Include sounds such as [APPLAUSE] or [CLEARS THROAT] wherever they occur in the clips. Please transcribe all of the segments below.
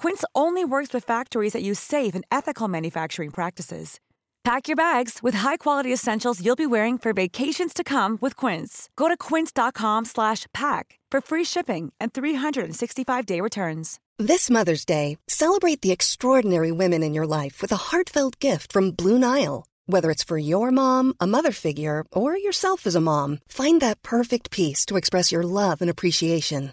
Quince only works with factories that use safe and ethical manufacturing practices. Pack your bags with high-quality essentials you'll be wearing for vacations to come with Quince. Go to quince.com/pack for free shipping and 365-day returns. This Mother's Day, celebrate the extraordinary women in your life with a heartfelt gift from Blue Nile. Whether it's for your mom, a mother figure, or yourself as a mom, find that perfect piece to express your love and appreciation.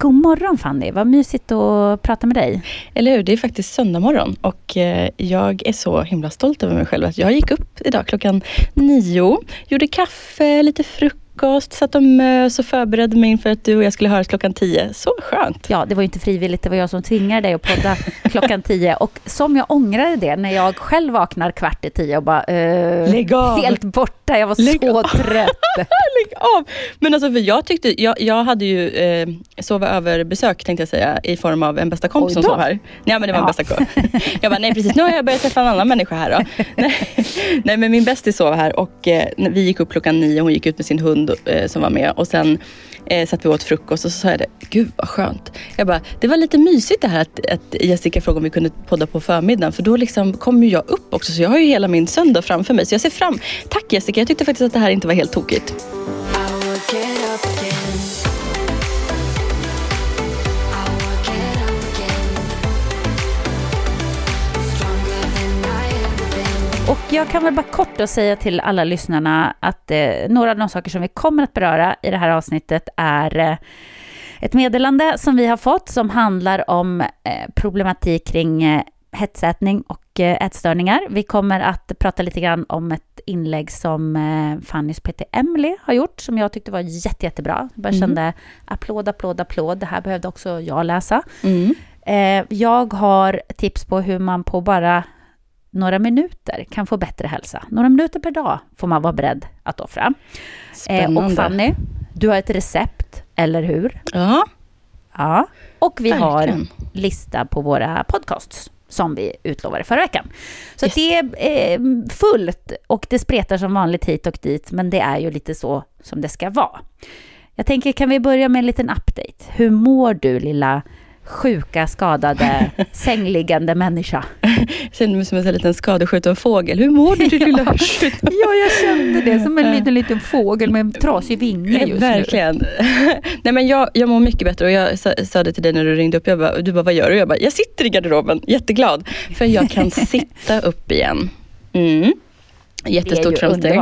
God morgon Fanny, vad mysigt att prata med dig. Eller hur, det är faktiskt söndag morgon och eh, jag är så himla stolt över mig själv att jag gick upp idag klockan nio, gjorde kaffe, lite frukost frukost, satt och mös och förberedde mig inför att du och jag skulle höras klockan tio. Så skönt. Ja, det var inte frivilligt. Det var jag som tvingade dig att podda [LAUGHS] klockan tio. Och som jag ångrade det när jag själv vaknar kvart i tio och bara... Eh, Lägg av! Helt borta. Jag var Lägg så av. trött. [LAUGHS] Lägg av! Men alltså, för jag tyckte, jag, jag hade ju eh, sova över besök tänkte jag säga, i form av en bästa kompis som sov här. Nej men det var en Ja. bästa kompis. [LAUGHS] Jag bara, nej precis, nu har jag börjat träffa en annan människa här då. [LAUGHS] Nej, nej men min bästis sov här och eh, vi gick upp klockan nio, hon gick ut med sin hund eh, som var med och sen eh, satt vi åt frukost och så sa jag det, gud vad skönt. Jag bara, det var lite mysigt det här att, att Jessica frågade om vi kunde podda på förmiddagen för då liksom kom ju jag upp också så jag har ju hela min söndag framför mig. Så jag ser fram, tack Jessica, jag tyckte faktiskt att det här inte var helt tokigt. Och jag kan väl bara kort då säga till alla lyssnarna att eh, några av de saker som vi kommer att beröra i det här avsnittet är eh, ett meddelande som vi har fått som handlar om eh, problematik kring eh, hetsätning och ätstörningar. Vi kommer att prata lite grann om ett inlägg som eh, Fannys PT Emily har gjort som jag tyckte var jätte, jättebra. Jag bara Mhm. kände applåd, applåd, applåd. Det här behövde också jag läsa. Mm. Eh, jag har tips på hur man på bara några minuter kan få bättre hälsa. Några minuter per dag får man vara beredd att offra. Eh, Spännande. och Fanny, du har ett recept, eller hur? Ja, Ja. Och vi har Verkligen. lista på våra podcasts som vi utlovade förra veckan. Så Yes. det är eh, fullt och det spretar som vanligt hit och dit, men det är ju lite så som det ska vara. Jag tänker, kan vi börja med en liten update? Hur mår du, lilla sjuka, skadade, [LAUGHS] sängliggande människa? Jag känner mig som en liten skadeskjuten fågel. Hur mår du, lilla [LAUGHS] Ja, jag kände det som en liten, liten fågel med en trasig vinge just nu. Verkligen. [LAUGHS] Nej, men jag, jag mår mycket bättre och jag sa, sa det till dig när du ringde upp. Jag bara, du bara, vad gör du? Jag bara, jag sitter i garderoben, jätteglad. För jag kan sitta upp igen. Mm. Jättestort framsteg.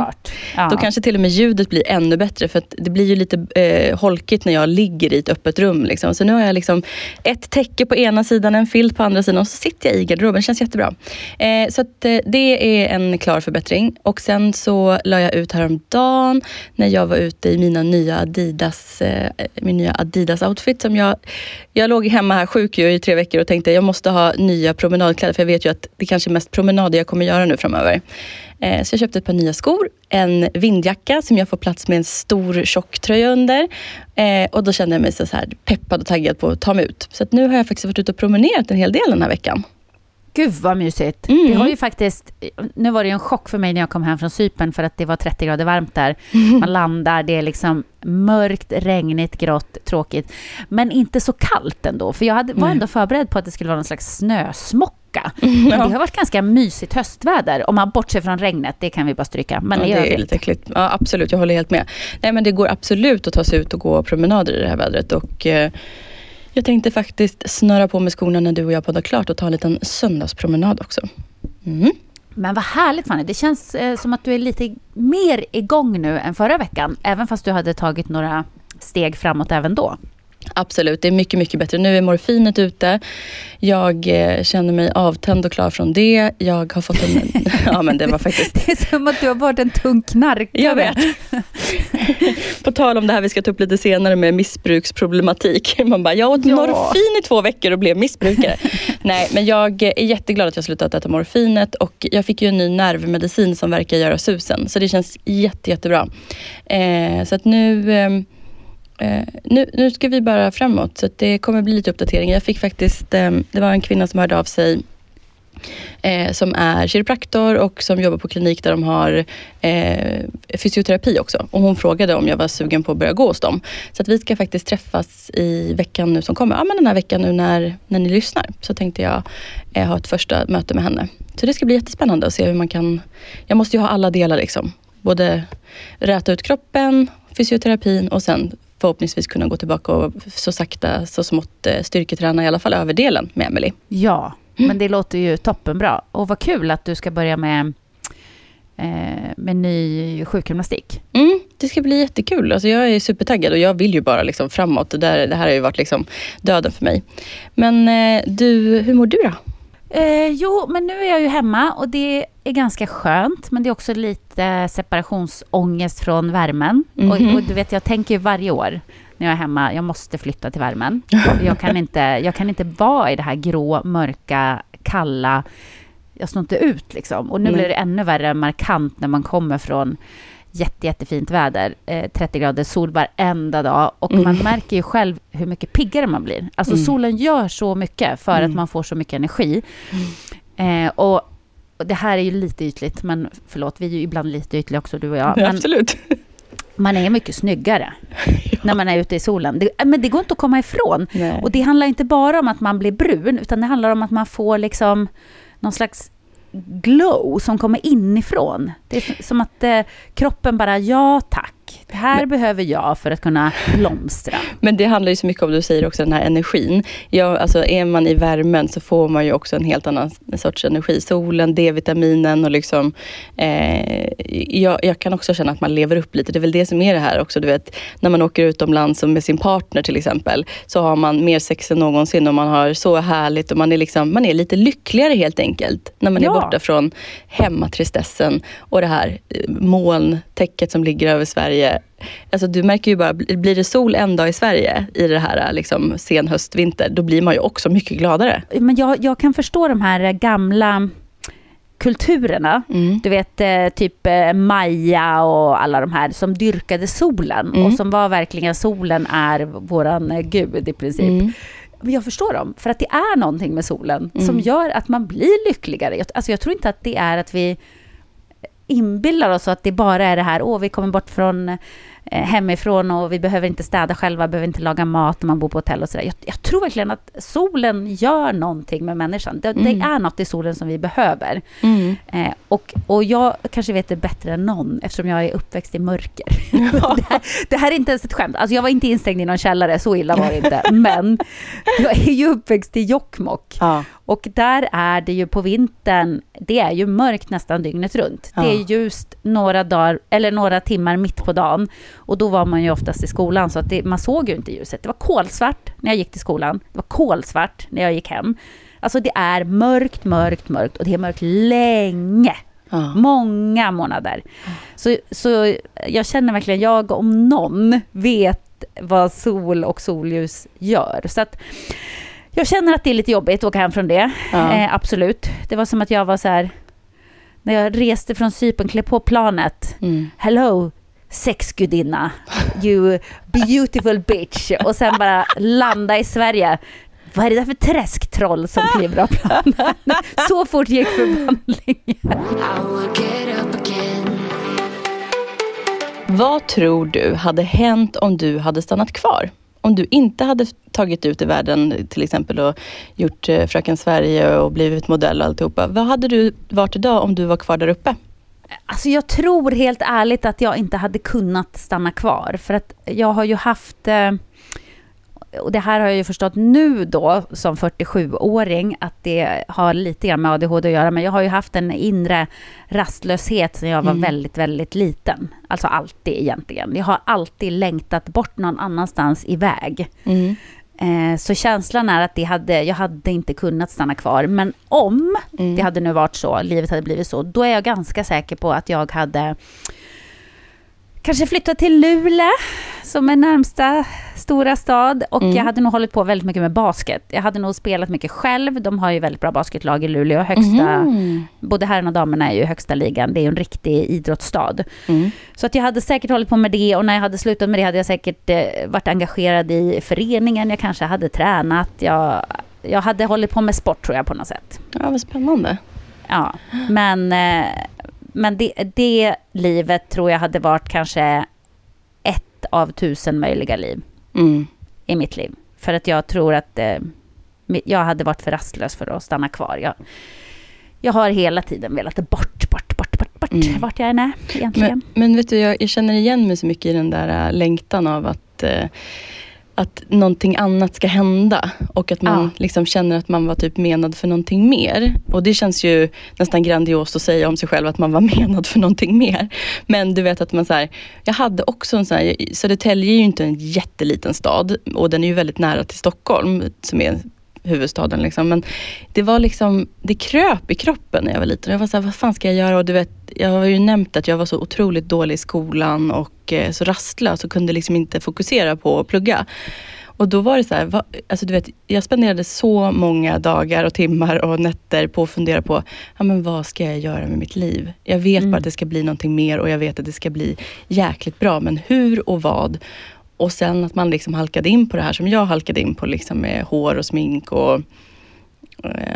Ja. Då kanske till och med ljudet blir ännu bättre för att det blir ju lite eh, holkigt när jag ligger i ett öppet rum. Liksom. Så nu har jag liksom ett täcke på ena sidan, en filt på andra sidan och så sitter jag i garderoben. Det känns jättebra. Eh, så att, eh, det är en klar förbättring. Och sen så la jag ut häromdagen när jag var ute i mina nya Adidas, eh, min nya Adidas-outfit som jag jag låg hemma här sjuk ju i tre veckor och tänkte jag måste ha nya promenadkläder för jag vet ju att det kanske är mest promenader jag kommer göra nu framöver. Eh, Så jag köpte ett par nya skor, en vindjacka som jag får plats med en stor tjocktröja under. Eh, Och då kände jag mig så här peppad och taggad på att ta mig ut. Så nu har jag faktiskt varit ute och promenerat en hel del den här veckan. Gud vad mysigt. Mm. Det har ju faktiskt, nu var det ju en chock för mig när jag kom hem från Sypen för att det var 30 grader varmt där. [LAUGHS] Man landar, det är liksom mörkt, regnigt, grått, tråkigt. Men inte så kallt ändå, för jag hade, var ändå förberedd på att det skulle vara någon slags snösmocka. Mm, Men det har varit ganska mysigt höstväder, om man bortser från regnet, det kan vi bara stryka. Men ja, det är lite äckligt. Ja, absolut, jag håller helt med. Nej, men det går absolut att ta sig ut och gå promenader i det här vädret. Och, eh, jag tänkte faktiskt snöra på med skorna när du och jag poddar klart och ta en liten söndagspromenad också. Mm. Men vad härligt Fanny, det känns eh, som att du är lite mer igång nu än förra veckan, även fast du hade tagit några steg framåt även då. Absolut, det är mycket, mycket bättre. Nu är morfinet ute. Jag eh, känner mig avtänd och klar från det. Jag har fått en... [LAUGHS] ja, men det var faktiskt... [LAUGHS] Det är som att du har varit en tung knarkare. Jag vet. [LAUGHS] På tal om det här vi ska ta upp lite senare med missbruksproblematik. Man bara, jag åt ja. morfin i två veckor och blev missbrukare. Nej, men jag är jätteglad att jag slutat äta morfinet och jag fick ju en ny nervmedicin som verkar göra susen. Så det känns jätte, jättebra. Eh, så att nu eh, Eh, nu, nu ska vi bara framåt, så det kommer bli lite uppdatering. Jag fick faktiskt, eh, det var en kvinna som hörde av sig eh, som är kiropraktor och som jobbar på klinik där de har eh, fysioterapi också. Och hon frågade om jag var sugen på att börja gå hos dem. Så att vi ska faktiskt träffas i veckan nu som kommer. Ja, men den här veckan nu när, när ni lyssnar. Så tänkte jag eh, ha ett första möte med henne. Så det ska bli jättespännande att se hur man kan... Jag måste ju ha alla delar liksom. Både räta ut kroppen, fysioterapin och sen förhoppningsvis kunna gå tillbaka och så sakta, så smått eh, styrketräna i alla fall överdelen med Emily. Ja, mm. men det låter ju toppenbra. Och vad kul att du ska börja med eh, med ny sjukgymnastik. Mm, det ska bli jättekul. Alltså jag är supertaggad och jag vill ju bara liksom framåt. Det, där, det här har ju varit liksom döden för mig. Men eh, du, hur mår du då? Eh, jo, men nu är jag ju hemma och det är ganska skönt. Men det är också lite separationsångest från värmen. Mm -hmm. och, mhm. och, du vet, jag tänker ju varje år när jag är hemma, jag måste flytta till värmen. [LAUGHS] Jag kan inte, jag kan inte vara i det här grå, mörka, kalla. Jag står inte ut liksom. Och nu mm. blir det ännu värre markant när man kommer från jätte, jättefint väder, eh, 30 grader sol varenda dag och mm. man märker ju själv hur mycket piggare man blir. Alltså mm. solen gör så mycket för mm. att man får så mycket energi. Mm. Eh, och, det här är ju lite ytligt, men förlåt, vi är ju ibland lite ytliga också du och jag. Men, absolut. Man är mycket snyggare [LAUGHS] ja. när man är ute i solen. Det, men det går inte att komma ifrån. Nej. Och det handlar inte bara om att man blir brun, utan det handlar om att man får liksom någon slags glow som kommer inifrån. Det är som att eh, kroppen bara, ja tack. Det här men, behöver jag för att kunna blomstra. Men det handlar ju så mycket om, du säger också, den här energin. Ja, alltså är man i värmen så får man ju också en helt annan sorts energi. Solen, D-vitaminen och liksom... Eh, jag, jag, kan också känna att man lever upp lite. Det är väl det som är det här också. Du vet, när man åker utomlands med sin partner till exempel, så har man mer sex än någonsin och man har så härligt och man är, liksom, man är lite lyckligare helt enkelt. När man ja. är borta från hemmatristessen och det här eh, molntäcket som ligger över Sverige. Alltså du märker ju bara, blir det sol en dag i Sverige i det här liksom, sen höst, vinter, då blir man ju också mycket gladare. Men jag, jag kan förstå de här gamla kulturerna. Mm. Du vet, eh, typ eh, Maya och alla de här som dyrkade solen mm. och som var verkligen, solen är våran gud i princip. Mm. Men jag förstår dem, för att det är någonting med solen som mm. gör att man blir lyckligare. Alltså jag tror inte att det är att vi inbillar oss att det bara är det här, åh, vi kommer bort från Eh, hemifrån och vi behöver inte städa själva, behöver inte laga mat när man bor på hotell och sådär. Jag, jag tror verkligen att solen gör någonting med människan. Det, mm. det är något i solen som vi behöver. Mm. Eh, och, och jag kanske vet det bättre än någon eftersom jag är uppväxt i mörker. [LAUGHS] [LAUGHS] Ja. det, här, det, här, är inte ens ett skämt. Alltså jag var inte instängd i någon källare, så illa var det inte. [LAUGHS] Men jag är ju uppväxt i Jokkmokk. Ja. Och där är det ju på vintern, det är ju mörkt nästan dygnet runt. Ja. Det är ljust några dagar, eller några timmar mitt på dagen. Och då var man ju oftast i skolan, så att det, man såg ju inte ljuset. Det var kolsvart när jag gick till skolan. Det var kolsvart när jag gick hem. Alltså det är mörkt, mörkt, mörkt och det är mörkt länge. Ja. Många månader. Så, så jag känner verkligen, jag om någon vet vad sol och solljus gör. Så att jag känner att det är lite jobbigt att åka hem från det. Ja. Eh, absolut. Det var som att jag var så här, när jag reste från Cypern, klev på planet. Mm. Hello, sexgudinna, you beautiful bitch. Och sen bara landa i Sverige. vad är det där för träsktroll som kliver av planen? Så fort gick förvandlingen. Vad tror du hade hänt om du hade stannat kvar? Om du inte hade tagit ut i världen till exempel och gjort eh, Fröken Sverige och blivit modell och alltihopa. Vad hade du varit idag om du var kvar där uppe? Alltså jag tror helt ärligt att jag inte hade kunnat stanna kvar. För att jag har ju haft... Eh, och det här har jag ju förstått nu då som 47-åring att det har lite grann med ADHD att göra. Men jag har ju haft en inre rastlöshet sedan jag var mm. väldigt, väldigt liten. Alltså alltid egentligen. Jag har alltid längtat bort någon annanstans iväg. Mm. Eh, så känslan är att det hade, jag hade inte kunnat stanna kvar. Men om mm. det hade nu varit så, livet hade blivit så, då är jag ganska säker på att jag hade kanske flyttat till Luleå, som är närmsta stora stad. Och mm. jag hade nog hållit på väldigt mycket med basket. Jag hade nog spelat mycket själv. De har ju väldigt bra basketlag i Luleå. Högsta, mm. Både herrarna och damerna är ju högsta ligan. Det är ju en riktig idrottsstad. Mm. Så att jag hade säkert hållit på med det. Och när jag hade slutat med det hade jag säkert eh, varit engagerad i föreningen. Jag kanske hade tränat. Jag, jag hade hållit på med sport tror jag på något sätt. Ja, vad spännande. Ja, men... Eh, men det, det livet tror jag hade varit kanske ett av tusen möjliga liv mm. i mitt liv. För att jag tror att eh, jag hade varit för rastlös för att stanna kvar. Jag, jag har hela tiden velat bort, bort, bort, bort, bort, mm. vart jag än är egentligen. Men, men vet du, jag, jag, känner igen mig så mycket i den där äh, längtan av att äh, att någonting annat ska hända och att man ja. liksom känner att man var typ menad för någonting mer. Och det känns ju nästan grandiost att säga om sig själv att man var [LAUGHS] menad för någonting mer. Men du vet att man så här, jag hade också en sån här, Södertälje är ju inte en jätteliten stad och den är ju väldigt nära till Stockholm som är huvudstaden. Liksom. Men det var liksom, det kröp i kroppen när jag var liten. Jag var såhär, vad fan ska jag göra? Och du vet, jag har ju nämnt att jag var så otroligt dålig i skolan och eh, så rastlös och kunde liksom inte fokusera på att plugga. Och då var det så här, va, alltså du vet, jag spenderade så många dagar och timmar och nätter på att fundera på, ja men vad ska jag göra med mitt liv? Jag vet mm. bara att det ska bli någonting mer och jag vet att det ska bli jäkligt bra, men hur och vad? Och sen att man liksom halkade in på det här som jag halkade in på, liksom med hår och smink och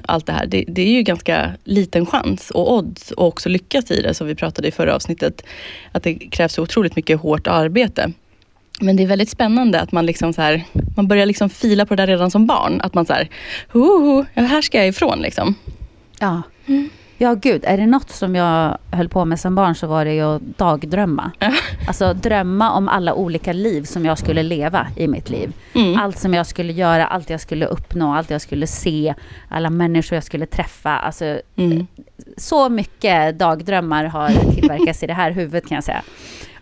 allt det här. Det, det, är ju ganska liten chans och odds att också lyckas i det, som vi pratade i förra avsnittet. Att det krävs otroligt mycket hårt arbete. Men det är väldigt spännande att man liksom så här, man börjar liksom fila på det där redan som barn. Att man så här, ho, här ska jag ifrån liksom. Ja. Mm. Ja, gud. Är det något som jag höll på med som barn så var det ju att dagdrömma. Alltså drömma om alla olika liv som jag skulle leva i mitt liv. Mm. Allt som jag skulle göra, allt jag skulle uppnå, allt jag skulle se, alla människor jag skulle träffa. Alltså, mm. Så mycket dagdrömmar har tillverkats i det här huvudet kan jag säga.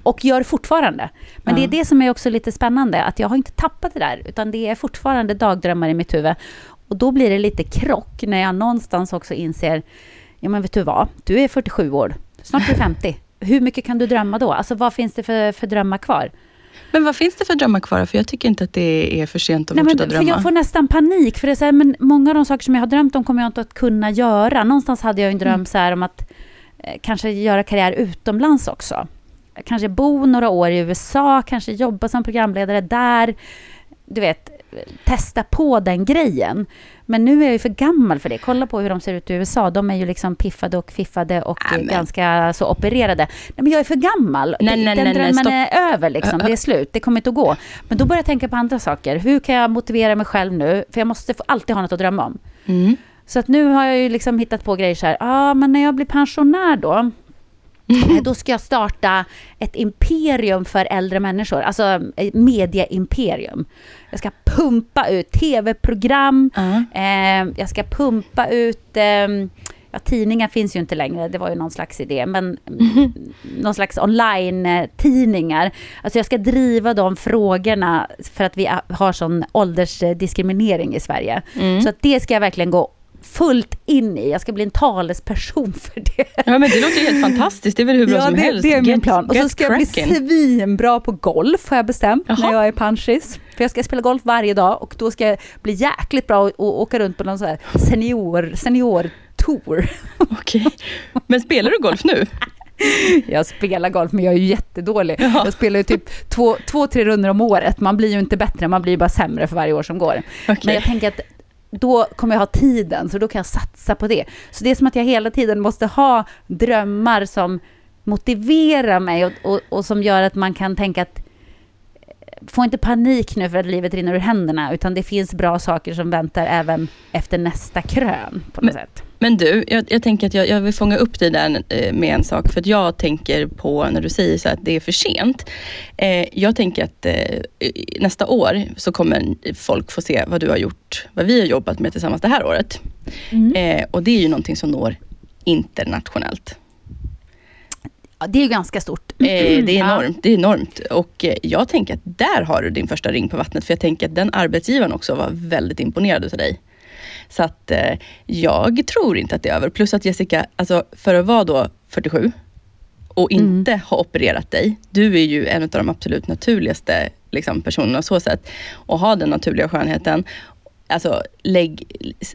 Och gör fortfarande. Men mm. det är det som är också lite spännande, att jag har inte tappat det där, utan det är fortfarande dagdrömmar i mitt huvud. Och då blir det lite krock när jag någonstans också inser ja men vet du vad, du är 47 år, snart blir 50. [LAUGHS] Hur mycket kan du drömma då? Alltså vad finns det för, för drömmar kvar? Men vad finns det för drömmar kvar? För jag tycker inte att det är för sent att Nej, fortsätta men, drömma. För jag får nästan panik, för det är så här, men många av de saker som jag har drömt om kommer jag inte att kunna göra. Någonstans hade jag en dröm mm. så här om att eh, kanske göra karriär utomlands också. Kanske bo några år i USA, kanske jobba som programledare där. Du vet, testa på den grejen. Men nu är jag ju för gammal för det. Kolla på hur de ser ut i USA. De är ju liksom piffade och fiffade och Amen. ganska så opererade. Nej, men jag är för gammal. Nej, nej, den drömmen är över liksom. Det är slut. Det kommer inte att gå. Men då börjar jag tänka på andra saker. Hur kan jag motivera mig själv nu? För jag måste alltid ha något att drömma om. Mm. Så att nu har jag ju liksom hittat på grejer så här. Ja, ah, men när jag blir pensionär då. Då ska jag starta ett imperium för äldre människor, alltså medieimperium. Jag ska pumpa ut tv-program, mm. eh, jag ska pumpa ut eh, Ja, tidningar finns ju inte längre, det var ju någon slags idé, men mm. någon slags online-tidningar. Alltså jag ska driva de frågorna för att vi har sån åldersdiskriminering i Sverige. Mm. Så att det ska jag verkligen gå fullt in i. Jag ska bli en talesperson för det. Ja, men det låter helt fantastiskt. Det är väl hur bra ja, som det, helst. det är min plan. och så ska jag bli svinbra på golf, har jag bestämt, Jaha. när jag är panschis. För jag ska spela golf varje dag och då ska jag bli jäkligt bra och, och åka runt på någon så här senior, senior tour. [LAUGHS] Okej. Men spelar du golf nu? Jag spelar golf, men jag är ju jättedålig. Ja. Jag spelar ju typ två, två, tre runder om året. Man blir ju inte bättre, man blir bara sämre för varje år som går. Okay. Men jag tänker att då kommer jag ha tiden, så då kan jag satsa på det. Så det är som att jag hela tiden måste ha drömmar som motiverar mig och, och, och som gör att man kan tänka att få inte panik nu för att livet rinner ur händerna, utan det finns bra saker som väntar även efter nästa krön på något men, sätt. Men du, jag, jag tänker att jag, jag, vill fånga upp dig där eh, med en sak, för att jag tänker på när du säger så att det är för sent. Eh, jag tänker att eh, nästa år så kommer folk få se vad du har gjort, vad vi har jobbat med tillsammans det här året. Mm. Eh, och det är ju någonting som når internationellt. Ja, det är ju ganska stort. Eh, det, är enormt, det är enormt. Och eh, jag tänker att där har du din första ring på vattnet. För jag tänker att den arbetsgivaren också var väldigt imponerad av dig. Så att eh, jag tror inte att det är över. Plus att Jessica, alltså för att vara då 47 och inte mm. ha opererat dig. Du är ju en av de absolut naturligaste liksom, personerna så sätt. Och ha den naturliga skönheten Alltså lägg,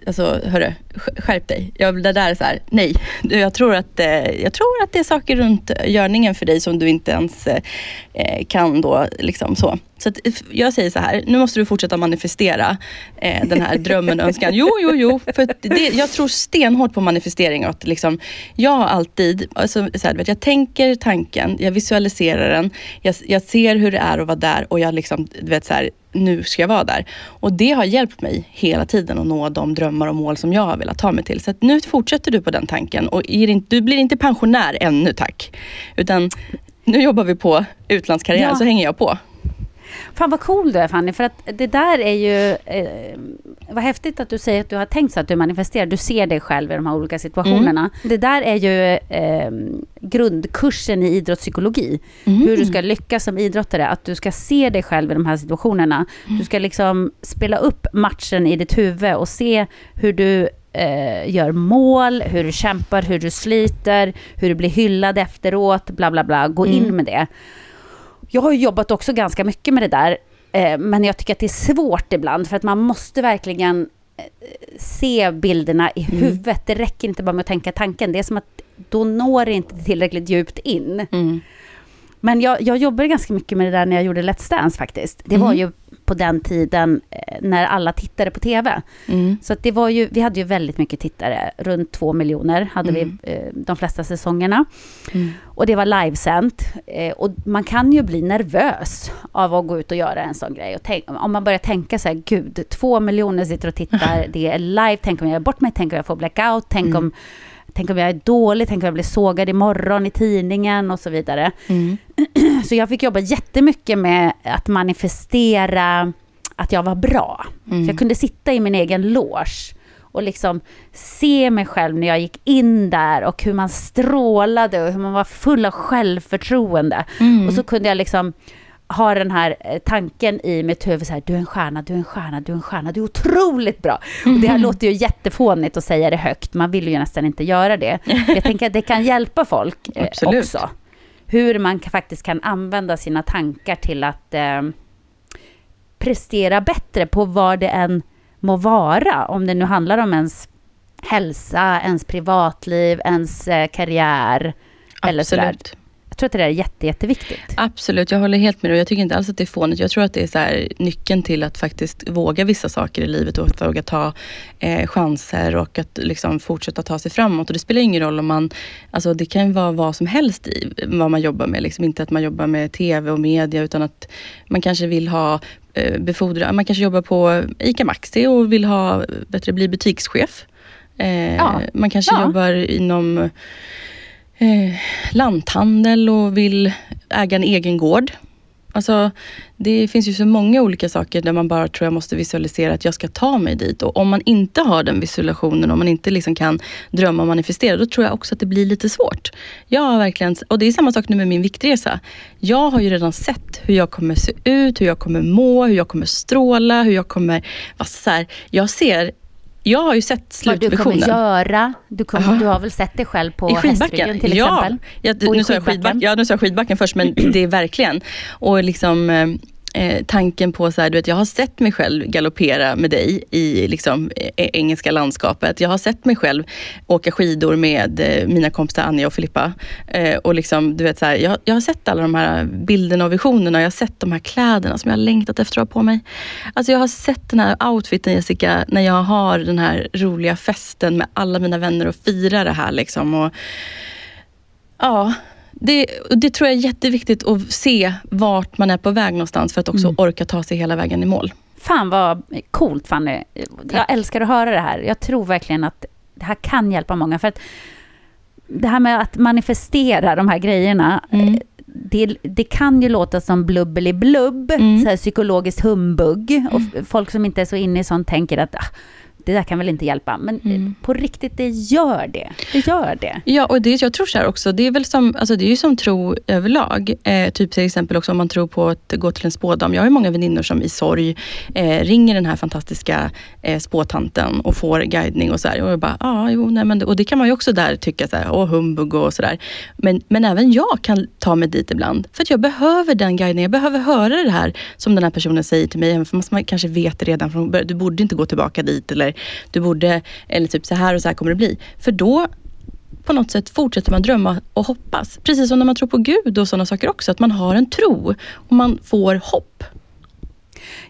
alltså hörru, skärp dig. Jag, det där är så här, nej. Jag tror, att, eh, jag tror att det är saker runt görningen för dig som du inte ens eh, kan då liksom så. Så att, jag säger så här, nu måste du fortsätta manifestera eh, den här drömmen och önskan. Jo, jo, jo. För det, jag tror stenhårt på manifestering. Att liksom, jag har alltid, alltså, så här, vet, jag tänker tanken, jag visualiserar den, jag, jag ser hur det är att vara där och jag liksom, du vet, så här, nu ska jag vara där. Och det har hjälpt mig hela tiden att nå de drömmar och mål som jag har velat ta mig till. Så nu fortsätter du på den tanken och du blir inte pensionär ännu tack. Utan nu jobbar vi på utlandskarriär ja. så hänger jag på. Fan vad cool du är Fanny, för att det där är ju... Eh, vad häftigt att du säger att du har tänkt så att du manifesterar. Du ser dig själv i de här olika situationerna. Mm. Det där är ju eh, grundkursen i idrottspsykologi. Mm. Hur du ska lyckas som idrottare. Att du ska se dig själv i de här situationerna. Mm. Du ska liksom spela upp matchen i ditt huvud och se hur du eh, gör mål, hur du kämpar, hur du sliter, hur du blir hyllad efteråt, bla bla bla. Gå in mm. med det. Jag har jobbat också ganska mycket med det där, eh, men jag tycker att det är svårt ibland, för att man måste verkligen eh, se bilderna i mm. huvudet. Det räcker inte bara med att tänka tanken. Det är som att då når det inte tillräckligt djupt in. Mm. Men jag, jag jobbade ganska mycket med det där när jag gjorde Let's Dance faktiskt. Det mm. var ju på den tiden eh, när alla tittade på TV. Mm. Så det var ju, vi hade ju väldigt mycket tittare, runt två miljoner hade mm. vi eh, de flesta säsongerna. Mm. Och det var livesänt. Eh, och man kan ju bli nervös av att gå ut och göra en sån grej. Och tänk, om man börjar tänka så här, gud, två miljoner sitter och tittar, [LAUGHS] det är live, tänk om jag gör bort mig, tänk om jag får blackout, tänk mm. om tänk om jag är dålig, tänk om jag blir sågad imorgon i tidningen och så vidare. Mm. [CLEARS THROAT] Så jag fick jobba jättemycket med att manifestera att jag var bra. Mm. Så jag kunde sitta i min egen loge och liksom se mig själv när jag gick in där och hur man strålade och hur man var full av självförtroende. Mm. Och så kunde jag liksom har den här eh, tanken i mitt huvud så här, du är en stjärna, du är en stjärna, du är en stjärna, du är otroligt bra. Och det här låter ju jättefånigt att säga det högt, man vill ju nästan inte göra det. Jag [LAUGHS] tänker att det kan hjälpa folk eh, också. Hur man faktiskt kan använda sina tankar till att eh, prestera bättre på vad det än må vara, om det nu handlar om ens hälsa, ens privatliv, ens eh, karriär. Absolut. Eller sådär. Jag tror att det där är jätte, jätteviktigt. Absolut, jag håller helt med dig. Jag tycker inte alls att det är fånigt. Jag tror att det är så här, nyckeln till att faktiskt våga vissa saker i livet och att våga ta eh, chanser och att liksom fortsätta ta sig framåt. Och det spelar ingen roll om man... Alltså det kan vara vad som helst i vad man jobbar med. Liksom inte att man jobbar med TV och media utan att man kanske vill ha eh, befordra... Man kanske jobbar på ICA Maxi och vill ha, bättre bli butikschef. Eh, ja. Man kanske ja. jobbar inom eh, lanthandel och vill äga en egen gård. Alltså, det finns ju så många olika saker där man bara tror jag måste visualisera att jag ska ta mig dit. Och om man inte har den visualisationen, om man inte liksom kan drömma och manifestera, då tror jag också att det blir lite svårt. Jag har verkligen, och det är samma sak nu med min viktresa. Jag har ju redan sett hur jag kommer se ut, hur jag kommer må, hur jag kommer stråla, hur jag kommer Alltså så här. Jag ser jag har ju sett slutvisionen. Vad du kommer göra. Du, kommer, du har väl sett dig själv på hästryggen till exempel? Ja, nu sa jag skidbacken. Ja, nu sa jag skidbacken först, men [CLEARS THROAT] det är verkligen. Och liksom, eh, tanken på så här, du vet, jag har sett mig själv galoppera med dig i liksom, eh, engelska landskapet. Jag har sett mig själv åka skidor med eh, mina kompisar Anja och Filippa. Eh, och liksom, du vet, så här, jag, jag har sett alla de här bilderna och visionerna. Jag har sett de här kläderna som jag har längtat efter att ha på mig. Alltså jag har sett den här outfiten Jessica, när jag har den här roliga festen med alla mina vänner och firar det här. Liksom. Och, ja, det, det, tror jag är jätteviktigt att se vart man är på väg någonstans för att också mm. orka ta sig hela vägen i mål. Fan vad coolt Fanny. Jag älskar att höra det här. Jag tror verkligen att det här kan hjälpa många. För att det här med att manifestera de här grejerna, mm. det, det, kan ju låta som blubbeli-blubb, mm. så här psykologiskt humbug. Och mm. folk som inte är så inne i sånt tänker att ah, det där kan väl inte hjälpa. Men mm. på riktigt, det gör det. Det gör det. Ja, och det, jag tror så här också, det är väl som, alltså det är ju som tro överlag. Eh, typ till exempel också om man tror på att gå till en spådam. Jag har ju många väninnor som i sorg eh, ringer den här fantastiska eh, spåtanten och får guidning och så här. Och jag bara, ah, jo, nej, men, och det kan man ju också där tycka så här, åh humbug och sådär. Men, men även jag kan ta mig dit ibland. För att jag behöver den guidningen. Jag behöver höra det här som den här personen säger till mig. Även för man kanske vet det redan från början. Du borde inte gå tillbaka dit. Eller du borde, eller typ så här och så här kommer det bli. För då på något sätt fortsätter man drömma och hoppas. Precis som när man tror på Gud och sådana saker också. Att man har en tro och man får hopp.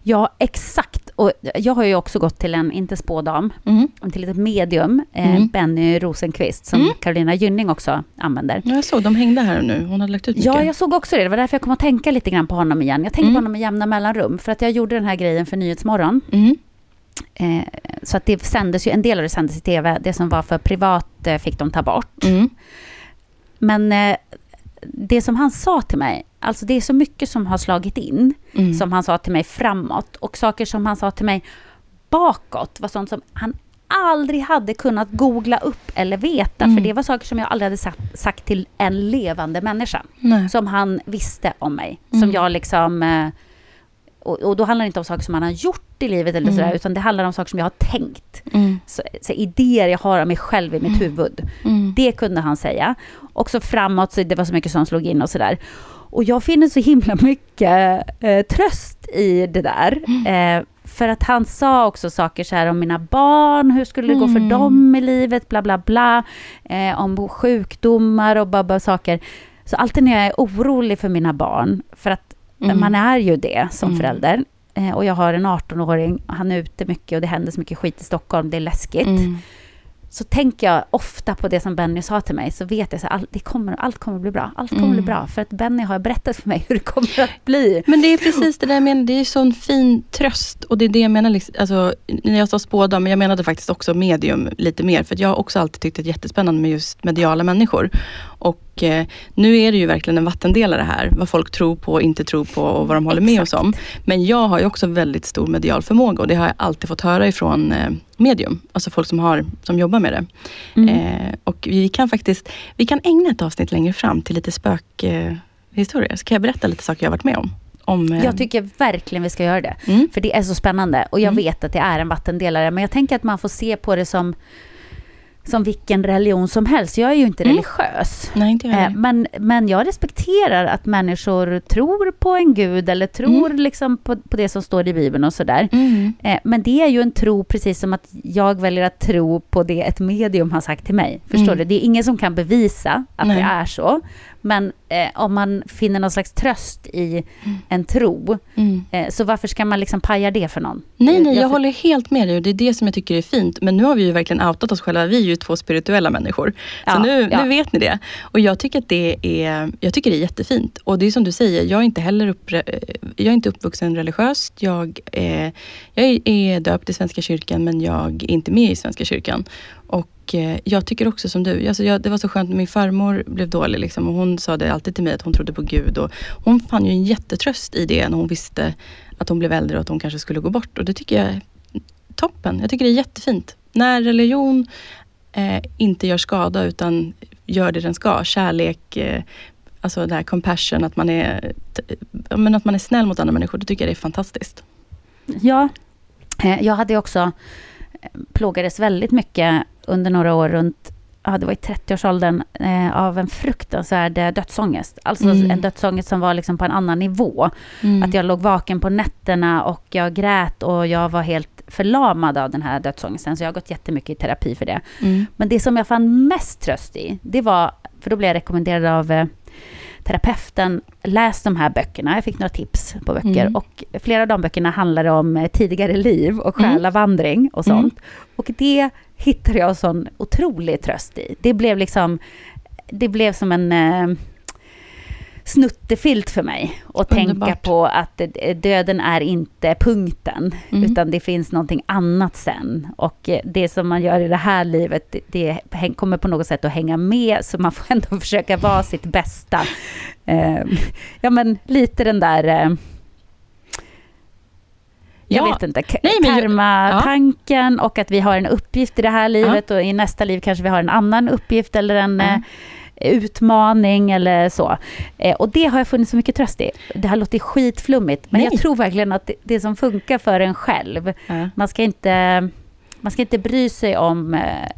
Ja, exakt. Och jag har ju också gått till en, inte spådam, mm. till ett medium, eh, mm. Benny Rosenqvist, som mm. Carolina Gynning också använder. Ja, jag såg, de hängde här nu. Hon hade lagt ut mycket. Ja, jag såg också det. Det var därför jag kom att tänka lite grann på honom igen. Jag tänker mm. på honom med jämna mellanrum, för att jag gjorde den här grejen för Nyhetsmorgon. Mm. Eh, så att det sändes ju, en del av det sändes i tv, det som var för privat eh, fick de ta bort. Mm. Men eh, det som han sa till mig, alltså det är så mycket som har slagit in, mm. som han sa till mig framåt. Och saker som han sa till mig bakåt var sånt som han aldrig hade kunnat googla upp eller veta. Mm. För det var saker som jag aldrig hade sagt, sagt till en levande människa. Nej. Som han visste om mig. Som mm. jag liksom eh, och, och, då handlar det inte om saker som man har gjort i livet eller mm. sådär, utan det handlar om saker som jag har tänkt. Mm. Så, så, idéer jag har av mig själv i mitt mm. huvud. Mm. Det kunde han säga. Också framåt, så det var så mycket som slog in och sådär. Och jag finner så himla mycket eh, tröst i det där. Mm. Eh, för att han sa också saker så här om mina barn, hur skulle det gå för mm. dem i livet, bla bla bla. Eh, om sjukdomar och bara, bara saker. Så alltid när jag är orolig för mina barn, för att Mm. Man är ju det som mm. förälder. Eh, och jag har en 18-åring, han är ute mycket och det händer så mycket skit i Stockholm, det är läskigt. Mm. Så tänker jag ofta på det som Benny sa till mig, så vet jag att all, kommer, allt kommer att bli bra. Allt kommer att bli mm. bra, för att Benny har berättat för mig hur det kommer att bli. Men det är precis det där jag menar, det är sån fin tröst. Och det är det jag menar, liksom, alltså, när jag sa spådam, men jag menade faktiskt också medium lite mer. För jag har också alltid tyckt att det är jättespännande med just mediala människor. Och eh, nu är det ju verkligen en vattendelare här, vad folk tror på, inte tror på och vad de håller med oss om. Men jag har ju också väldigt stor medial förmåga och det har jag alltid fått höra ifrån eh, medium, alltså folk som, har, som jobbar med det. Mm. Eh, och vi kan faktiskt, vi kan ägna ett avsnitt längre fram till lite spökhistorier. Eh, så kan jag berätta lite saker jag varit med om. Om, eh, jag tycker verkligen vi ska göra det. Mm. För det är så spännande. Och jag mm. vet att det är en vattendelare. Men jag tänker att man får se på det som som vilken religion som helst. Jag är ju inte mm. religiös. Nej, inte jag. Eh, men, men jag respekterar att människor tror på en gud eller tror mm. liksom på, på det som står i Bibeln och sådär. Mm. Eh, men det är ju en tro precis som att jag väljer att tro på det ett medium har sagt till mig. Förstår mm. du? Det är ingen som kan bevisa att Nej. det är så. Men eh, om man finner någon slags tröst i mm. en tro, mm. eh, så varför ska man liksom paja det för någon? Nej, nej, jag, jag håller helt med dig och det är det som jag tycker är fint. Men nu har vi ju verkligen outat oss själva. Vi är ju två spirituella människor. Så ja, nu, ja. nu vet ni det. Och jag tycker att det är, jag tycker det är jättefint. Och det är som du säger, jag är inte heller upp, jag är inte uppvuxen religiöst. Jag, eh, jag är döpt i Svenska kyrkan, men jag är inte med i Svenska kyrkan. Och eh, jag tycker också som du, alltså jag, det var så skönt när min farmor blev dålig. Liksom, och hon sa det alltid till mig att hon trodde på Gud. Och hon fann ju en jättetröst i det när hon visste att hon blev äldre och att hon kanske skulle gå bort. Och det tycker jag är toppen. Jag tycker det är jättefint. När religion eh, inte gör skada utan gör det den ska. Kärlek, eh, alltså det här compassion, att man, är, men att man är snäll mot andra människor. Det tycker jag det är fantastiskt. Ja, eh, jag hade också plågades väldigt mycket under några år runt ja, det var i 30-årsåldern, eh, av en fruktansvärd eh, dödsångest. Alltså mm. en dödsångest som var liksom på en annan nivå. Mm. Att jag låg vaken på nätterna och jag grät och jag var helt förlamad av den här dödsångesten. Så jag har gått jättemycket i terapi för det. Mm. Men det som jag fann mest tröst i, det var, för då blev jag rekommenderad av eh, terapeuten, läs de här böckerna. Jag fick några tips på böcker. Mm. Och flera av de böckerna handlar om eh, tidigare liv och mm. själavandring och sånt. Mm. Och det hittade jag sån otrolig tröst i. Det blev liksom, det blev som en eh, snuttefilt för mig. att tänka på att döden är inte punkten, mm. utan det finns någonting annat sen. Och eh, det som man gör i det här livet, det, kommer på något sätt att hänga med, så man får [LAUGHS] ändå försöka vara sitt bästa. Eh, ja, men lite den där... Eh, jag vet inte, karma-tanken ja. och att vi har en uppgift i det här livet ja. och i nästa liv kanske vi har en annan uppgift eller en mm. Utmaning eller så. Eh, och det har jag funnit så mycket tröst i. Det har låtit skitflummigt, men Nej. jag tror verkligen att det, det som funkar för en själv, mm. man, ska inte, man ska inte bry sig om eh,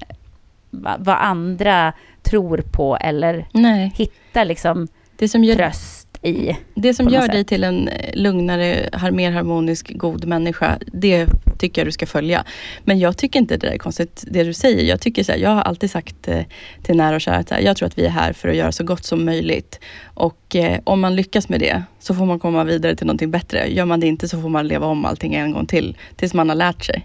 vad andra tror på eller Nej. hitta liksom det som gör, tröst i. Det som gör dig till en eh, lugnare, mer harmonisk, god människa, det tycker jag du ska följa. Men jag tycker inte det är konstigt, det du säger. Jag, tycker så här, jag har alltid sagt eh, till nära och kära att jag tror att vi är här för att göra så gott som möjligt. Och eh, om man lyckas med det, så får man komma vidare till någonting bättre. Gör man det inte så får man leva om allting en gång till, tills man har lärt sig.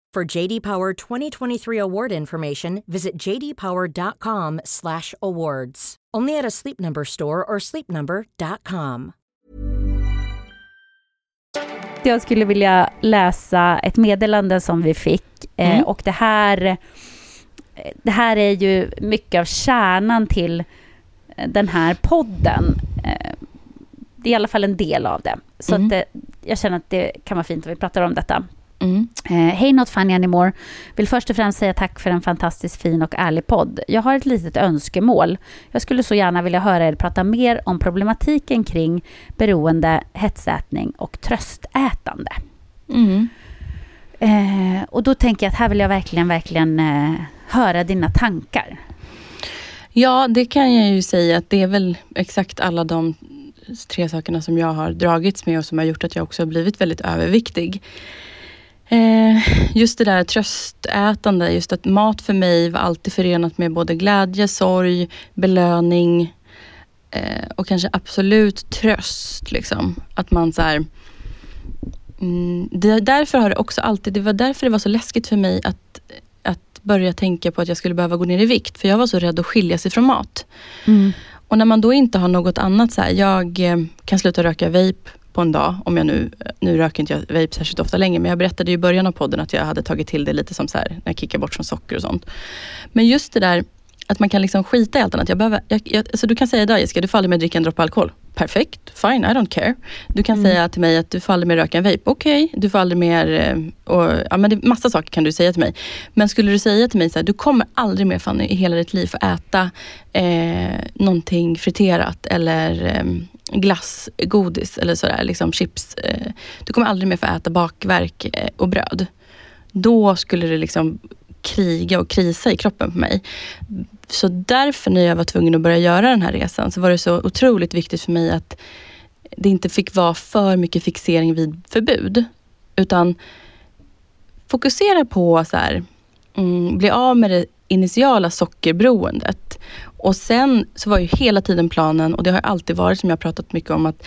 For JD Power 2023 award information, visit jdpower.com/awards. Only at a Sleep Number store or sleepnumber.com. Jag skulle vilja läsa ett meddelande som vi fick eh, mm. och det här det här är ju mycket av kärnan till den här podden. Eh, det är i alla fall en del av det. Så mm. att, jag känner att det kan vara fint om vi pratar om detta. Mm. Eh, hej Not Funny Anymore. Vill först och främst säga tack för en fantastiskt fin och ärlig podd. Jag har ett litet önskemål. Jag skulle så gärna vilja höra er prata mer om problematiken kring beroende, hetsätning och tröstätande. Mm. Eh, och då tänker jag att här vill jag verkligen, verkligen eh, höra dina tankar. Ja, det kan jag ju säga att det är väl exakt alla de tre sakerna som jag har dragits med och som har gjort att jag också har blivit väldigt överviktig. Eh, just det där tröstätande, just att mat för mig var alltid förenat med både glädje, sorg, belöning eh, och kanske absolut tröst. Liksom. Att man så här, mm, det, därför har det också alltid, det var därför det var så läskigt för mig att, att börja tänka på att jag skulle behöva gå ner i vikt. För jag var så rädd att skilja sig från mat. Mm. Och när man då inte har något annat, så här, jag eh, kan sluta röka vape på en dag, om jag nu, nu röker inte jag vape särskilt ofta längre, men jag berättade i början av podden att jag hade tagit till det lite som så här, när jag kickar bort från socker och sånt. Men just det där att man kan liksom skita i allt annat. Jag behöver, jag, jag, alltså du kan säga idag Jessica, du får aldrig mer dricka en droppe alkohol. perfekt, fine, I don't care. Du kan Mm. säga till mig att du får aldrig mer röka en vape. Okej, du får aldrig mer... eh, Och, ja, men det, massa saker kan du säga till mig. Men skulle du säga till mig så här, du kommer aldrig mer Fanny i hela ditt liv få äta eh, någonting friterat eller eh, glass, godis eller sådär, liksom chips. Eh, du kommer aldrig mer få äta bakverk eh, och bröd. Då skulle det liksom kriga och krisa i kroppen på mig. Så därför när jag var tvungen att börja göra den här resan så var det så otroligt viktigt för mig att det inte fick vara för mycket fixering vid förbud. Utan fokusera på så här, mm, bli av med det initiala sockerberoendet. Och sen så var ju hela tiden planen, och det har alltid varit som jag har pratat mycket om, att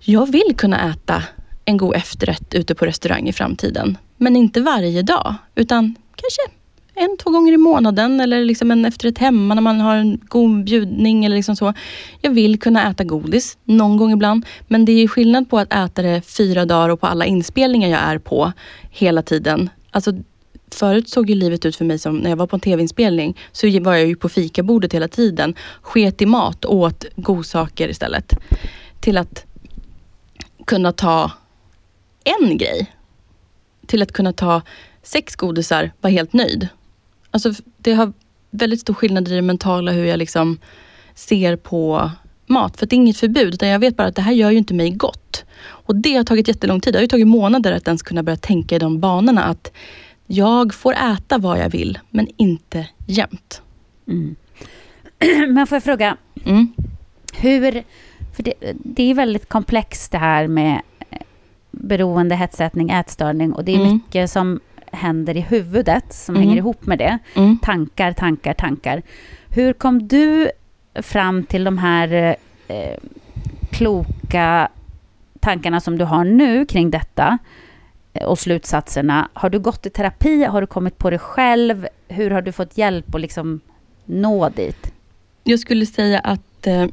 jag vill kunna äta en god efterrätt ute på restaurang i framtiden. Men inte varje dag, utan kanske en, två gånger i månaden eller liksom en efterrätt hemma när man har en god bjudning eller liksom så. Jag vill kunna äta godis någon gång ibland. Men det är ju skillnad på att äta det fyra dagar och på alla inspelningar jag är på hela tiden. Alltså, förut såg ju livet ut för mig som när jag var på en tv-inspelning så var jag ju på fikabordet hela tiden. Sket i mat och åt godsaker istället. Till att kunna ta en grej. Till att kunna ta sex godisar, vara helt nöjd. Alltså, det har väldigt stor skillnad i det mentala hur jag liksom ser på mat. För det är inget förbud, utan jag vet bara att det här gör ju inte mig gott. Och det har tagit jättelång tid. Det har ju tagit månader att ens kunna börja tänka i de banorna. Att jag får äta vad jag vill, men inte jämt. [CLEARS THROAT] Men får jag fråga, Mm. hur... För det, det är väldigt komplext det här med eh, beroende, hetsätning, ätstörning och det är Mm. mycket som händer i huvudet som Mm. hänger ihop med det. Mm. Tankar, tankar, tankar. Hur kom du fram till de här eh, kloka tankarna som du har nu kring detta Eh, och slutsatserna? Har du gått i terapi? Har du kommit på det själv? Hur har du fått hjälp att liksom nå dit? Jag skulle säga att eh,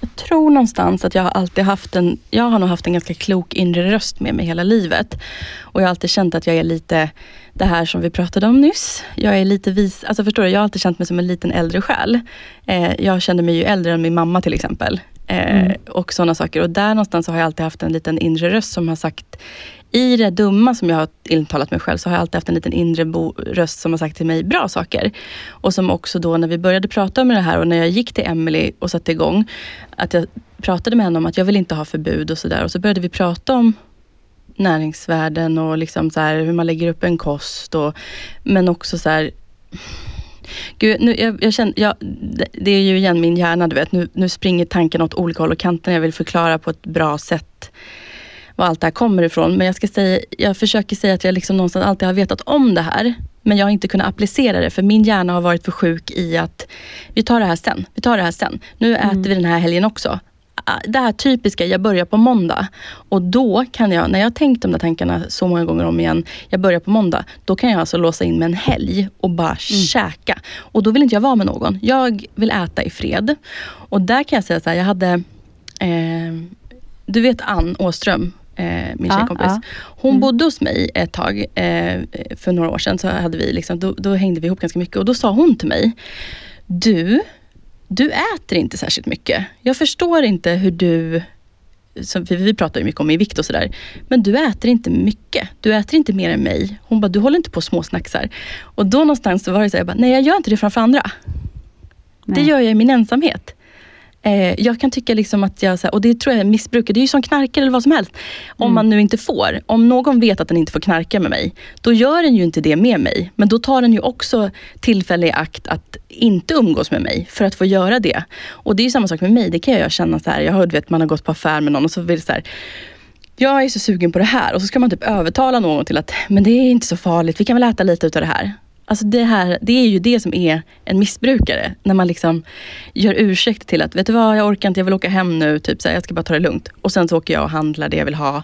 jag tror någonstans att jag har alltid haft en, jag har nog haft en ganska klok inre röst med mig hela livet. Och jag har alltid känt att jag är lite det här som vi pratade om nyss. Jag är lite vis, alltså förstår du, jag har alltid känt mig som en liten äldre själ. Eh, jag kände mig ju äldre än min mamma till exempel. Eh, Och sådana saker. Och där någonstans så har jag alltid haft en liten inre röst som har sagt i det dumma som jag har intalat mig själv så har jag alltid haft en liten inre röst som har sagt till mig bra saker. Och som också då när vi började prata om det här och när jag gick till Emily och satte igång. Att jag pratade med henne om att jag vill inte ha förbud och sådär. Och så började vi prata om näringsvärden och liksom så här, hur man lägger upp en kost. Och, men också så här, Gud, nu, jag, jag känner, jag, det, är ju igen min hjärna, du vet. Nu, nu springer tanken åt olika håll och kanter. Jag vill förklara på ett bra sätt var allt det här kommer ifrån. Men jag ska säga, jag försöker säga att jag liksom någonstans alltid har vetat om det här. Men jag har inte kunnat applicera det, för min hjärna har varit för sjuk i att vi tar det här sen, vi tar det här sen. Nu äter vi den här helgen också. Det här typiska, jag börjar på måndag. Och då kan jag, när jag har tänkt de där tankarna så många gånger om igen, jag börjar på måndag. Då kan jag alltså låsa in med en helg och bara käka. Och då vill inte jag vara med någon. Jag vill äta i fred. Och där kan jag säga så här, jag hade, eh, du vet Ann Åström, eh, min Ja, tjejkompis. ja. Hon bodde hos mig ett tag, eh, för några år sedan. Så hade vi liksom, då, då hängde vi ihop ganska mycket. Och då sa hon till mig, du, du äter inte särskilt mycket. Jag förstår inte hur du som, vi pratar ju mycket om min vikt och sådär. Men du äter inte mycket. Du äter inte mer än mig. Hon bara, du håller inte på och småsnacksar. Och då någonstans var det så här, jag bara, nej jag gör inte det framför andra. Det Nej. gör jag i min ensamhet. Eh, jag kan tycka liksom att jag, och det tror jag är missbruk, det är ju som knarkare eller vad som helst. Om Mm. man nu inte får, om någon vet att den inte får knarka med mig, då gör den ju inte det med mig. Men då tar den ju också tillfälle i akt att inte umgås med mig för att få göra det. Och det är ju samma sak med mig, det kan jag känna så här, jag du vet man har gått på affär med någon och så vill så här, jag är så sugen på det här och så ska man typ övertala någon till att, men det är inte så farligt, vi kan väl äta lite utav det här. Alltså det, här, det är ju det som är en missbrukare. När man liksom gör ursäkt till att, vet du vad, jag orkar inte, jag vill åka hem nu. Typ så här, jag ska bara ta det lugnt. Och sen så åker jag och handlar det jag vill ha.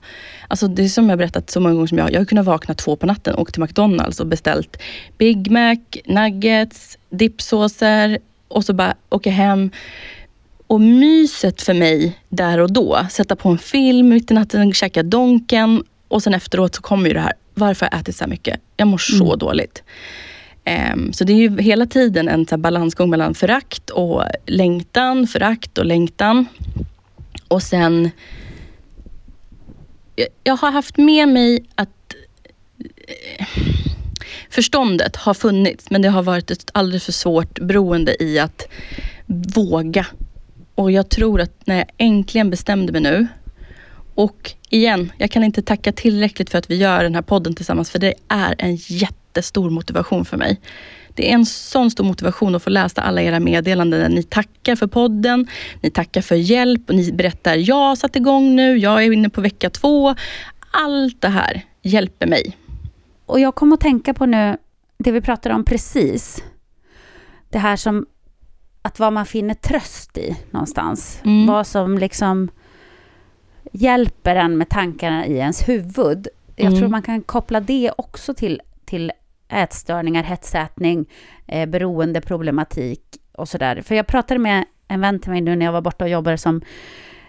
Alltså det är som jag berättat så många gånger som jag, jag har kunnat vakna två på natten och åkt till McDonalds och beställt Big Mac, nuggets, dippsåser och så bara åka hem. Och myset för mig där och då, sätta på en film mitt i natten, käka Donken och sen efteråt så kommer ju det här, varför har jag ätit så här mycket? Jag mår så dåligt. Um, så det är ju hela tiden en så balansgång mellan förakt och längtan, förakt och längtan. Och sen... Jag, jag har haft med mig att eh, förståndet har funnits, men det har varit ett alldeles för svårt beroende i att våga. Och jag tror att när jag äntligen bestämde mig nu och igen, jag kan inte tacka tillräckligt för att vi gör den här podden tillsammans, för det är en jättestor motivation för mig. Det är en sån stor motivation att få läsa alla era meddelanden. Ni tackar för podden, ni tackar för hjälp och ni berättar, jag har satt igång nu, jag är inne på vecka två. Allt det här hjälper mig. Och jag kom att tänka på nu, det vi pratade om precis. Det här som, att vad man finner tröst i någonstans. Mm. Vad som liksom hjälper en med tankarna i ens huvud. Jag mm. tror man kan koppla det också till, till ätstörningar, hetsätning, eh, beroendeproblematik och sådär. För jag pratade med en vän till mig nu när jag var borta och jobbade som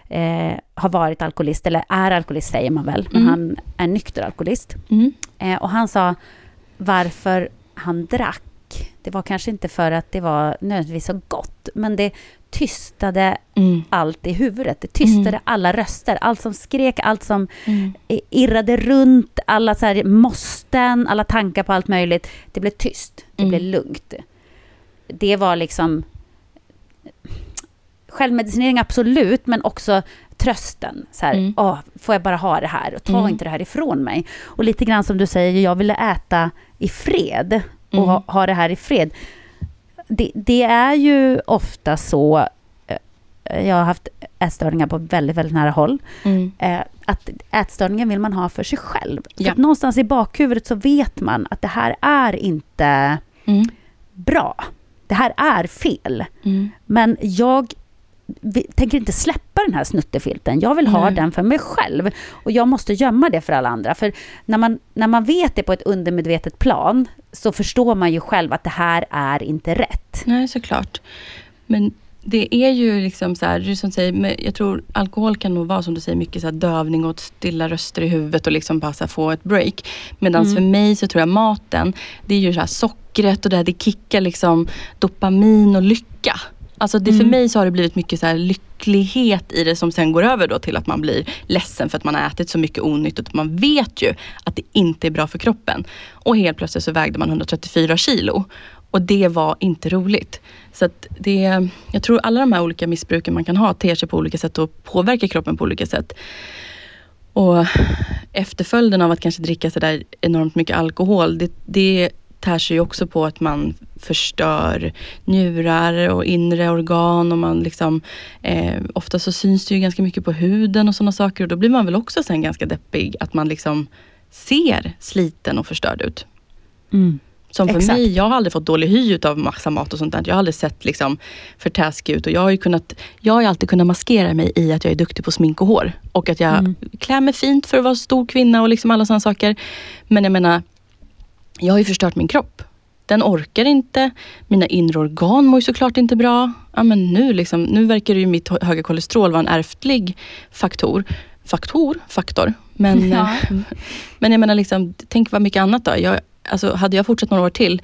eh, har varit alkoholist, eller är alkoholist säger man väl, men mm. han är nykter alkoholist. Mm. Eh, och han sa varför han drack. Det var kanske inte för att det var nödvändigtvis så gott, men det tystade mm. allt i huvudet. Det tystade mm. alla röster, allt som skrek, allt som mm. irrade runt, alla så här måsten, alla tankar på allt möjligt. Det blev tyst, det blev mm. lugnt. Det var liksom självmedicinering absolut, men också trösten. Så här, mm. åh, får jag bara ha det här? Och ta mm. inte det här ifrån mig. Och lite grann som du säger, jag ville äta i fred och mm. ha, ha det här i fred det, det, är ju ofta så, eh, jag har haft ätstörningar på väldigt, väldigt nära håll, mm. Eh, att ätstörningen vill man ha för sig själv. Ja. För någonstans i bakhuvudet så vet man att det här är inte mm. bra. Det här är fel. Mm. Men jag tänker inte släppa den här snuttefilten. Jag vill ha mm. den för mig själv. Och jag måste gömma det för alla andra. För när man, när man vet det på ett undermedvetet plan så förstår man ju själv att det här är inte rätt. Nej, såklart. Men det är ju liksom så här, som säger, jag tror alkohol kan nog vara som du säger mycket så här dövning och stilla röster i huvudet och liksom bara få ett break. Medan mm. för mig så tror jag maten, det är ju så här sockret och det här, det kickar liksom dopamin och lycka. Alltså det, mm. För mig så har det blivit mycket så här lycklighet i det som sen går över då till att man blir ledsen för att man har ätit så mycket onyttigt. Man vet ju att det inte är bra för kroppen. Och helt plötsligt så vägde man 134 kilo. Och det var inte roligt. Så det, jag tror alla de här olika missbruken man kan ha ter sig på olika sätt och påverkar kroppen på olika sätt. Och efterföljden av att kanske dricka sådär enormt mycket alkohol, det, det tär sig också på att man förstör njurar och inre organ och man liksom eh, ofta så syns det ju ganska mycket på huden och sådana saker och då blir man väl också sen ganska deppig att man liksom ser sliten och förstörd ut. Mm. Som för Exakt. mig, jag har aldrig fått dålig hy av massa mat och sånt där. Jag har aldrig sett liksom för taskig ut och jag har kunnat, jag har alltid kunnat maskera mig i att jag är duktig på smink och hår. Och att jag mm. klär mig fint för att vara stor kvinna och liksom alla sådana saker. Men jag menar, jag har ju förstört min kropp. Den orkar inte. Mina inre organ mår ju såklart inte bra. Ja, men nu, liksom, nu verkar ju mitt höga kolesterol vara en ärftlig faktor. Faktor? Faktor. Men, [LAUGHS] ja. men jag menar, liksom, tänk vad mycket annat då. Jag, alltså, hade jag fortsatt några år till,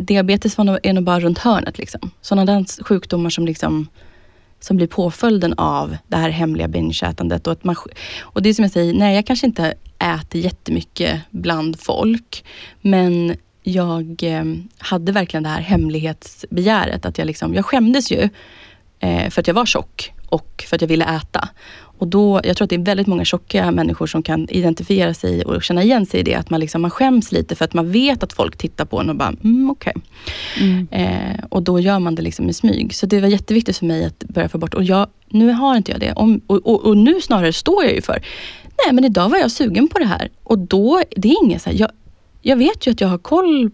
diabetes var nog, är nog bara runt hörnet. Liksom. Sådana där sjukdomar som liksom som blir påföljden av det här hemliga bingeätandet. Och, och det är som jag säger, nej jag kanske inte äter jättemycket bland folk. Men jag eh, hade verkligen det här hemlighetsbegäret. Att jag, liksom, jag skämdes ju eh, för att jag var tjock och för att jag ville äta. Och då, jag tror att det är väldigt många tjocka människor som kan identifiera sig och känna igen sig i det. Att man, liksom, man skäms lite för att man vet att folk tittar på en och bara, mm, okej. Okay. Mm. Eh, och då gör man det liksom i smyg. Så det var jätteviktigt för mig att börja få bort. Och jag, nu har inte jag det. Om, och, och, och, nu snarare står jag ju för, nej men idag var jag sugen på det här. Och då, det är inget så här, jag, jag vet ju att jag har koll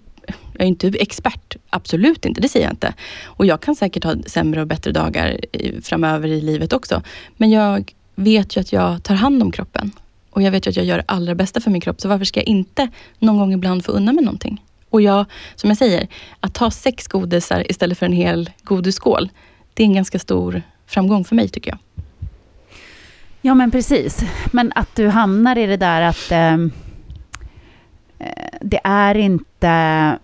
jag är inte expert, absolut inte, det säger jag inte. Och jag kan säkert ha sämre och bättre dagar framöver i livet också. Men jag vet ju att jag tar hand om kroppen. Och jag vet ju att jag gör det allra bästa för min kropp. Så varför ska jag inte någon gång ibland få unna mig någonting? Och jag, som jag säger, att ta sex godisar istället för en hel godisskål. Det är en ganska stor framgång för mig tycker jag. Ja men precis. Men att du hamnar i det där att eh, eh det är inte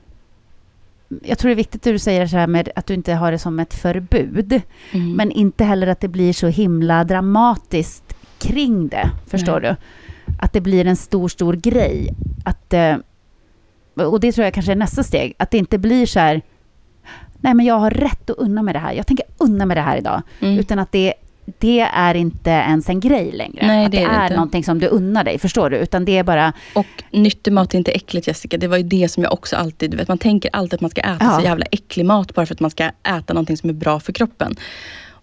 jag tror det är viktigt att du säger så här med att du inte har det som ett förbud. Mm. Men inte heller att det blir så himla dramatiskt kring det. Förstår du? Att det blir en stor, stor grej. Att, eh, och det tror jag kanske är nästa steg. Att det inte blir så här, nej men jag har rätt att unna mig det här. Jag tänker unna mig det här idag. Mm. Utan att det, det är inte ens en grej längre. Nej, att det det, är inte. någonting som du unnar dig. Förstår du? Utan det är bara, Och nyttig mat är inte äckligt Jessica. Det var ju det som jag också alltid, du vet, man tänker alltid att man ska äta Ja. så jävla äcklig mat bara för att man ska äta någonting som är bra för kroppen.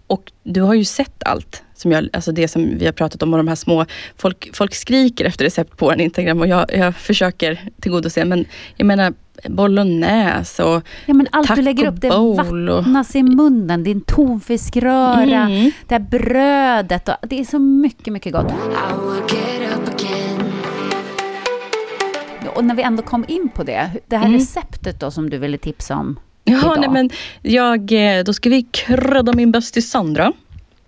Och du har ju sett allt. Som jag, alltså det som vi har pratat om och de här små, folk, folk skriker efter recept på en Instagram och jag, jag försöker tillgodose. Men jag menar bolognese och ja men allt du lägger upp det bowl och- vattnas i munnen. Din tonfiskröra, Mm. det här brödet. Och, det är så mycket, mycket gott. Och när vi ändå kom in på det, det här Mm. receptet då som du ville tipsa om Ja, idag. nej, men jag, eh, då ska vi krydda min bästis Sandra.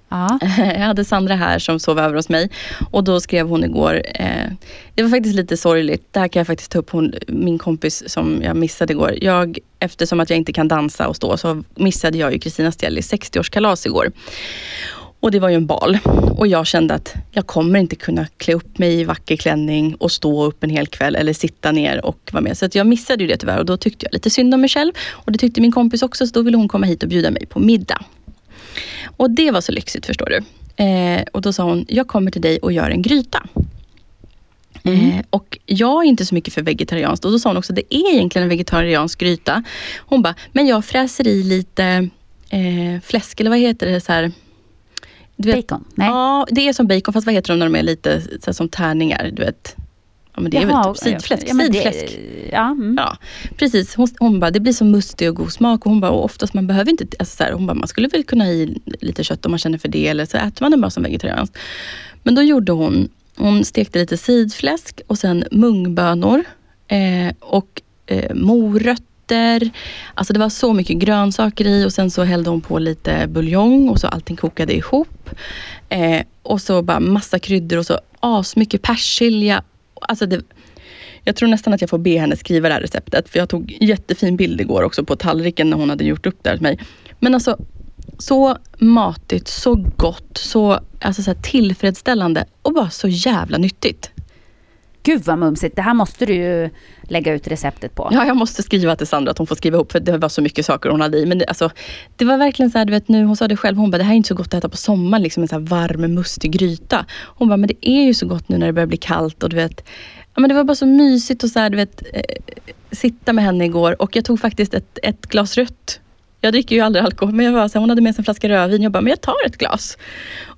Ja. [LAUGHS] Jag hade Sandra här som sov över hos mig och då skrev hon igår, eh, det var faktiskt lite sorgligt, det här kan jag faktiskt ta upp, hon, min kompis som jag missade igår. Jag, eftersom att jag inte kan dansa och stå så missade jag ju Kristina Stellis 60-årskalas igår. Och det var ju en bal. Och jag kände att jag kommer inte kunna klä upp mig i vacker klänning och stå upp en hel kväll eller sitta ner och vara med. Så att jag missade ju det tyvärr och då tyckte jag lite synd om mig själv. Och det tyckte min kompis också så då ville hon komma hit och bjuda mig på middag. Och det var så lyxigt förstår du. Eh, och då sa hon, jag kommer till dig och gör en gryta. Eh, och jag är inte så mycket för vegetarianskt. Och då sa hon också, det är egentligen en vegetariansk gryta. Hon bara, men jag fräser i lite eh, fläsk, eller vad heter det? Så här, Bacon? Nej. Ja, det är som bacon, fast vad heter de när de är lite så här, som tärningar? Du vet. Ja, men det är Jaha, väl typ sidfläsk. ja, men det- sidfläsk. Ja, mm. Ja, precis. Hon, hon bara, det blir så mustig och god smak. Och hon bara, och oftast man behöver inte, alltså så här, hon bara, man skulle väl kunna ha i lite kött om man känner för det. Eller så äter man det bara som vegetarianskt. Men då gjorde hon, hon stekte lite sidfläsk och sen mungbönor. Eh, och eh, morötter. Alltså det var så mycket grönsaker i och sen så hällde hon på lite buljong och så allting kokade ihop. Eh, och så bara massa kryddor och så asmycket persilja. Alltså det, jag tror nästan att jag får be henne skriva det här receptet. För jag tog jättefin bild igår också på tallriken när hon hade gjort upp det här till mig. Men alltså så matigt, så gott, så, alltså så här tillfredsställande och bara så jävla nyttigt. Gud vad mumsigt. Det här måste du ju lägga ut receptet på. Ja, jag måste skriva till Sandra att hon får skriva ihop för det var så mycket saker hon hade i. Men det, alltså, det var verkligen så här, du vet nu, hon sa det själv, hon bara, det här är inte så gott att äta på sommaren, liksom en så här varm, mustig gryta. Hon bara, men det är ju så gott nu när det börjar bli kallt och du vet, ja, men det var bara så mysigt att så här, du vet, eh, sitta med henne igår och jag tog faktiskt ett, ett glas rött. Jag dricker ju aldrig alkohol, men jag var så här, hon hade med sig en flaska rödvin. Jag bara, men jag tar ett glas.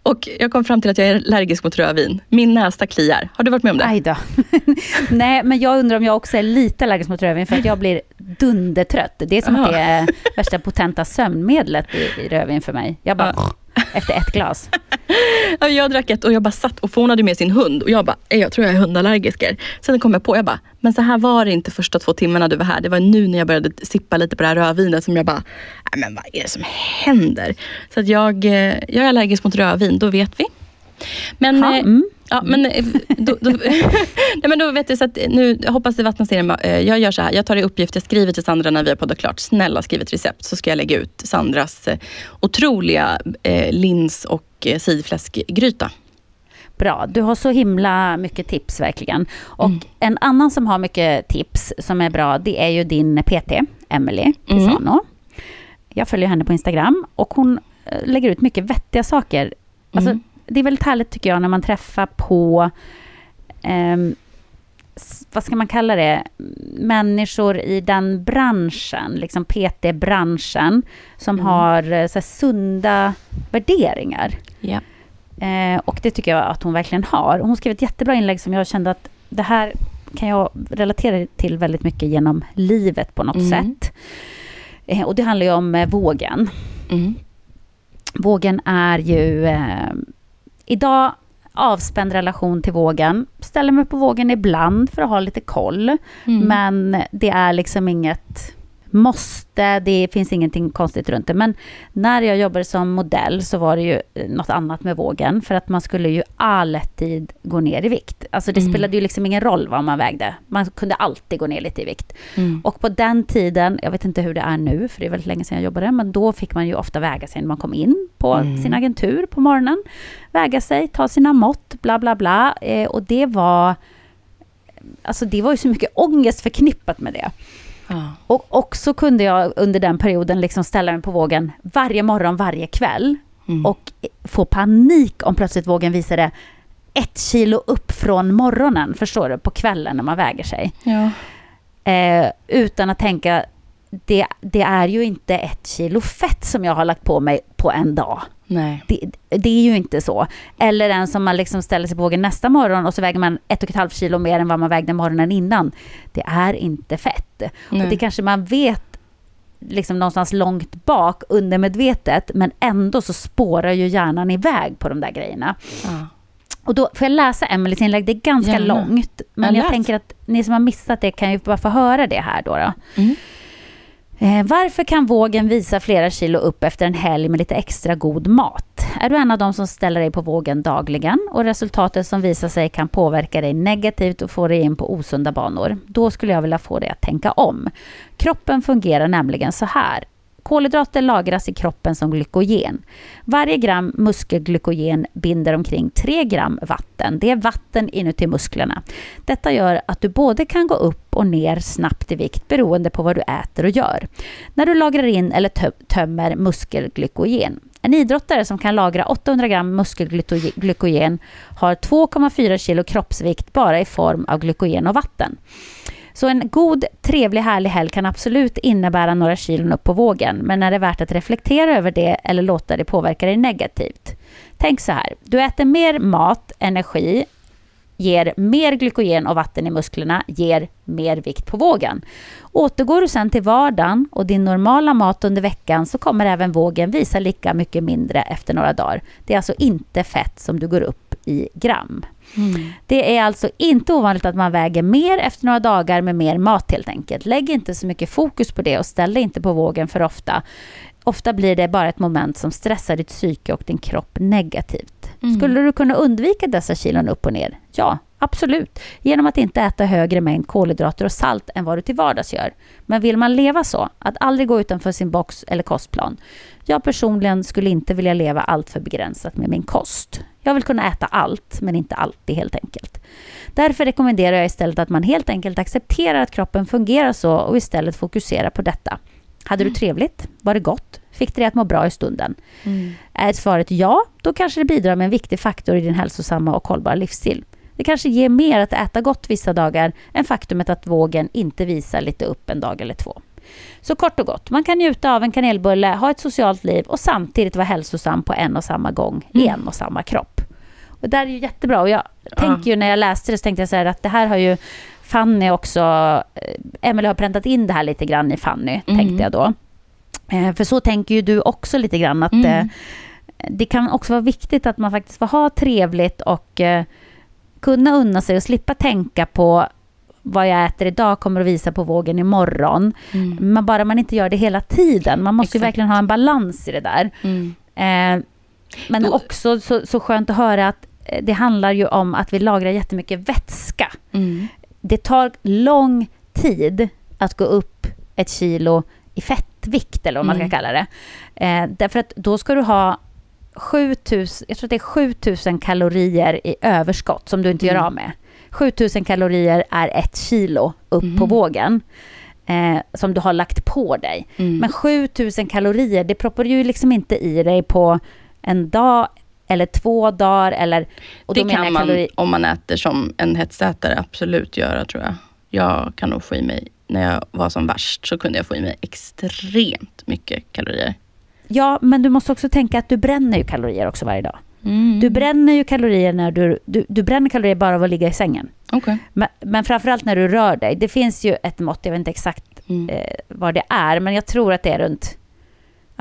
Och jag kom fram till att jag är allergisk mot rödvin. Min näsa kliar. Har du varit med om det? Aj då. [LAUGHS] Nej, men jag undrar om jag också är lite allergisk mot rödvin för att jag blir dundertrött. Det är som att det är värsta potenta sömnmedlet i, i rödvin för mig. Jag bara, efter ett glas. Ja, jag drack ett och jag bara satt och hade med sin hund och jag bara, "Eh, jag tror jag är hundallergiker. Sen kom jag på, jag bara, men så här var det inte första två timmarna du var här. Det var nu när jag började sippa lite på det här rödvinet som jag bara, "Nej, men vad är det som händer? Så att jag, eh, jag är allergisk mot rödvin, då vet vi. Men, Ha, eh, mm. Ja, men, eh, då, då, [LAUGHS] nej, men då vet du, så att nu jag hoppas det vattnas ner. eh, Jag gör så här, jag tar i uppgift, jag skriver till Sandra när vi har poddat klart. Snälla skriv ett recept så ska jag lägga ut Sandras eh, otroliga eh, lins och sidfläskgryta. Bra, du har så himla mycket tips verkligen. Och Mm. en annan som har mycket tips som är bra, det är ju din PT, Emily Mm. Pisano. Jag följer henne på Instagram och hon lägger ut mycket vettiga saker. Alltså, Mm. Det är väldigt härligt tycker jag när man träffar på, s- vad ska man kalla det, människor i den branschen, liksom PT-branschen, som Mm. har eh, så här, sunda värderingar. Ja. Eh, och det tycker jag att hon verkligen har. Hon skrev ett jättebra inlägg som jag kände att det här kan jag relatera till väldigt mycket genom livet på något Mm. sätt. Eh, och det handlar ju om eh, vågen. Mm. Vågen är ju eh, idag avspänd relation till vågen. Ställer mig på vågen ibland för att ha lite koll. Mm. Men det är liksom inget måste, det finns ingenting konstigt runt det. Men när jag jobbade som modell så var det ju eh, något annat med vågen. För att man skulle ju alltid gå ner i vikt. Alltså det mm. spelade ju liksom ingen roll vad man vägde. Man kunde alltid gå ner lite i vikt. Mm. Och på den tiden, jag vet inte hur det är nu, för det är väldigt länge sedan jag jobbade, men då fick man ju ofta väga sig när man kom in på mm. sin agentur på morgonen. Väga sig, ta sina mått, bla bla bla. Eh, och det var... Alltså det var ju så mycket ångest förknippat med det. Ja. Och också kunde jag under den perioden liksom ställa mig på vågen varje morgon, varje kväll. Mm. Och få panik om plötsligt vågen visade ett kilo upp från morgonen, förstår du, på kvällen när man väger sig. Ja. Eh, utan att tänka, det, det, är ju inte ett kilo fett som jag har lagt på mig på en dag. Nej. Det, det, är ju inte så. Eller en som man liksom ställer sig på vågen nästa morgon och så väger man ett och ett halvt kilo mer än vad man vägde morgonen innan. Det är inte fett. Nej. Och det kanske man vet liksom någonstans långt bak undermedvetet, men ändå så spårar ju hjärnan iväg på de där grejerna. Ja. Och då får jag läsa Emelies inlägg, det är ganska Gärna. långt, men jag, jag tänker att ni som har missat det kan ju bara få höra det här då. då. Mm. Eh, varför kan vågen visa flera kilo upp efter en helg med lite extra god mat? Är du en av dem som ställer dig på vågen dagligen och resultatet som visar sig kan påverka dig negativt och få dig in på osunda banor? Då skulle jag vilja få dig att tänka om. Kroppen fungerar nämligen så här. Kolhydrater lagras i kroppen som glykogen. Varje gram muskelglykogen binder omkring 3 gram vatten. Det är vatten inuti musklerna. Detta gör att du både kan gå upp och ner snabbt i vikt beroende på vad du äter och gör. När du lagrar in eller tömmer muskelglykogen. En idrottare som kan lagra 800 gram muskelglykogen har 2,4 kilo kroppsvikt bara i form av glykogen och vatten. Så en god, trevlig, härlig helg kan absolut innebära några kilon upp på vågen, men är det värt att reflektera över det eller låta det påverka dig negativt? Tänk så här, du äter mer mat, energi, ger mer glykogen och vatten i musklerna, ger mer vikt på vågen. Återgår du sen till vardagen och din normala mat under veckan så kommer även vågen visa lika mycket mindre efter några dagar. Det är alltså inte fett som du går upp i gram. Mm. Det är alltså inte ovanligt att man väger mer efter några dagar med mer mat helt enkelt. Lägg inte så mycket fokus på det och ställ dig inte på vågen för ofta. Ofta blir det bara ett moment som stressar ditt psyke och din kropp negativt. Mm. Skulle du kunna undvika dessa kilon upp och ner? Ja, absolut. Genom att inte äta högre mängd kolhydrater och salt än vad du till vardags gör. Men vill man leva så, att aldrig gå utanför sin box eller kostplan? Jag personligen skulle inte vilja leva allt för begränsat med min kost. Jag vill kunna äta allt, men inte alltid helt enkelt. Därför rekommenderar jag istället att man helt enkelt accepterar att kroppen fungerar så och istället fokuserar på detta. Hade mm. du trevligt? Var det gott? Fick det dig att må bra i stunden? Mm. Är svaret ja, då kanske det bidrar med en viktig faktor i din hälsosamma och hållbara livsstil. Det kanske ger mer att äta gott vissa dagar än faktumet att vågen inte visar lite upp en dag eller två. Så kort och gott, man kan njuta av en kanelbulle, ha ett socialt liv och samtidigt vara hälsosam på en och samma gång i mm. en och samma kropp. Och det där är ju jättebra och jag ja. tänker ju när jag läste det så tänkte jag så här att det här har ju Fanny också, eh, Emelie har präntat in det här lite grann i Fanny, mm. tänkte jag då. Eh, för så tänker ju du också lite grann att mm. Eh, det kan också vara viktigt att man faktiskt får ha trevligt och kunna unna sig och slippa tänka på vad jag äter idag kommer att visa på vågen imorgon. Mm. Men bara man inte gör det hela tiden. Man måste verkligen ha en balans i det där. Mm. Eh, men Då, också så, så skönt att höra att eh, det handlar ju om att vi lagrar jättemycket vätska. Mm. Det tar lång tid att gå upp ett kilo i fettvikt, eller vad man ska mm. kalla det. Eh, därför att då ska du ha 7000, jag tror att det är 7000 kalorier i överskott som du inte gör mm. av med. 7000 kalorier är ett kilo upp mm. på vågen. Eh, som du har lagt på dig. Mm. Men 7000 kalorier, det proppar ju liksom inte i dig på en dag eller två dagar. Eller, det kan man, om man äter som en hetsätare, absolut göra tror jag. Jag kan nog få i mig, när jag var som värst, så kunde jag få i mig extremt mycket kalorier. Ja, men du måste också tänka att du bränner ju kalorier också varje dag. Mm. Du bränner ju kalorier när du, du, du bränner kalorier bara av att ligga i sängen. Okay. Men, men framförallt när du rör dig. Det finns ju ett mått, jag vet inte exakt mm. eh, vad det är, men jag tror att det är runt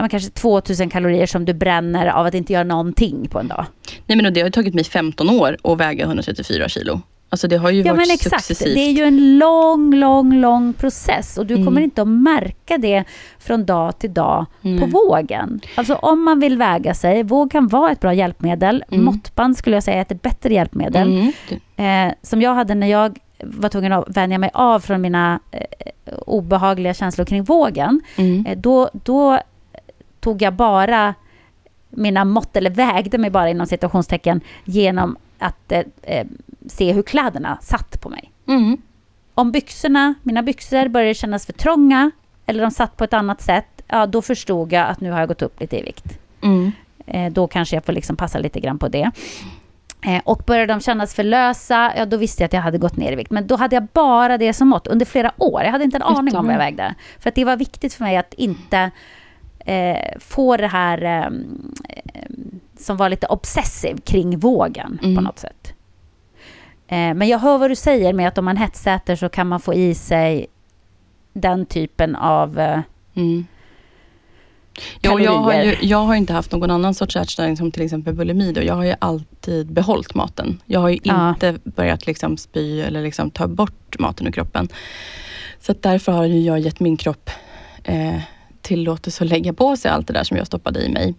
ja, men kanske 2000 kalorier som du bränner av att inte göra någonting på en dag. Nej men det har tagit mig 15 år att väga 134 kilo. Alltså det har ju Ja varit men exakt, successivt. det är ju en lång, lång, lång process och du Mm. kommer inte att märka det från dag till dag på Nej. vågen. Alltså om man vill väga sig, våg kan vara ett bra hjälpmedel. Mm. Måttband skulle jag säga är ett bättre hjälpmedel. Mm. Eh, som jag hade när jag var tvungen att vänja mig av från mina eh, obehagliga känslor kring vågen. Mm. Eh, då, då tog jag bara mina mått, eller vägde mig bara inom situationstecken genom att eh, eh, se hur kläderna satt på mig. Mm. Om byxorna, mina byxor började kännas för trånga eller de satt på ett annat sätt, ja då förstod jag att nu har jag gått upp lite i vikt. Mm. Eh, då kanske jag får liksom passa lite grann på det. Eh, och började de kännas för lösa, ja då visste jag att jag hade gått ner i vikt. Men då hade jag bara det som mått under flera år. Jag hade inte en aning om vad jag vägde. För att det var viktigt för mig att inte eh, få det här eh, eh, som var lite obsessiv kring vågen på Mm. något sätt. Eh, men jag hör vad du säger med att om man hetsäter så kan man få i sig den typen av... Eh, Mm. Ja, jag, har ju, jag har inte haft någon annan sorts ätstörning som till exempel bulimi. Då. Jag har ju alltid behållit maten. Jag har ju Ja. inte börjat liksom spy eller liksom ta bort maten ur kroppen. Så därför har ju jag gett min kropp eh, tillåtelse att lägga på sig allt det där som jag stoppade i mig.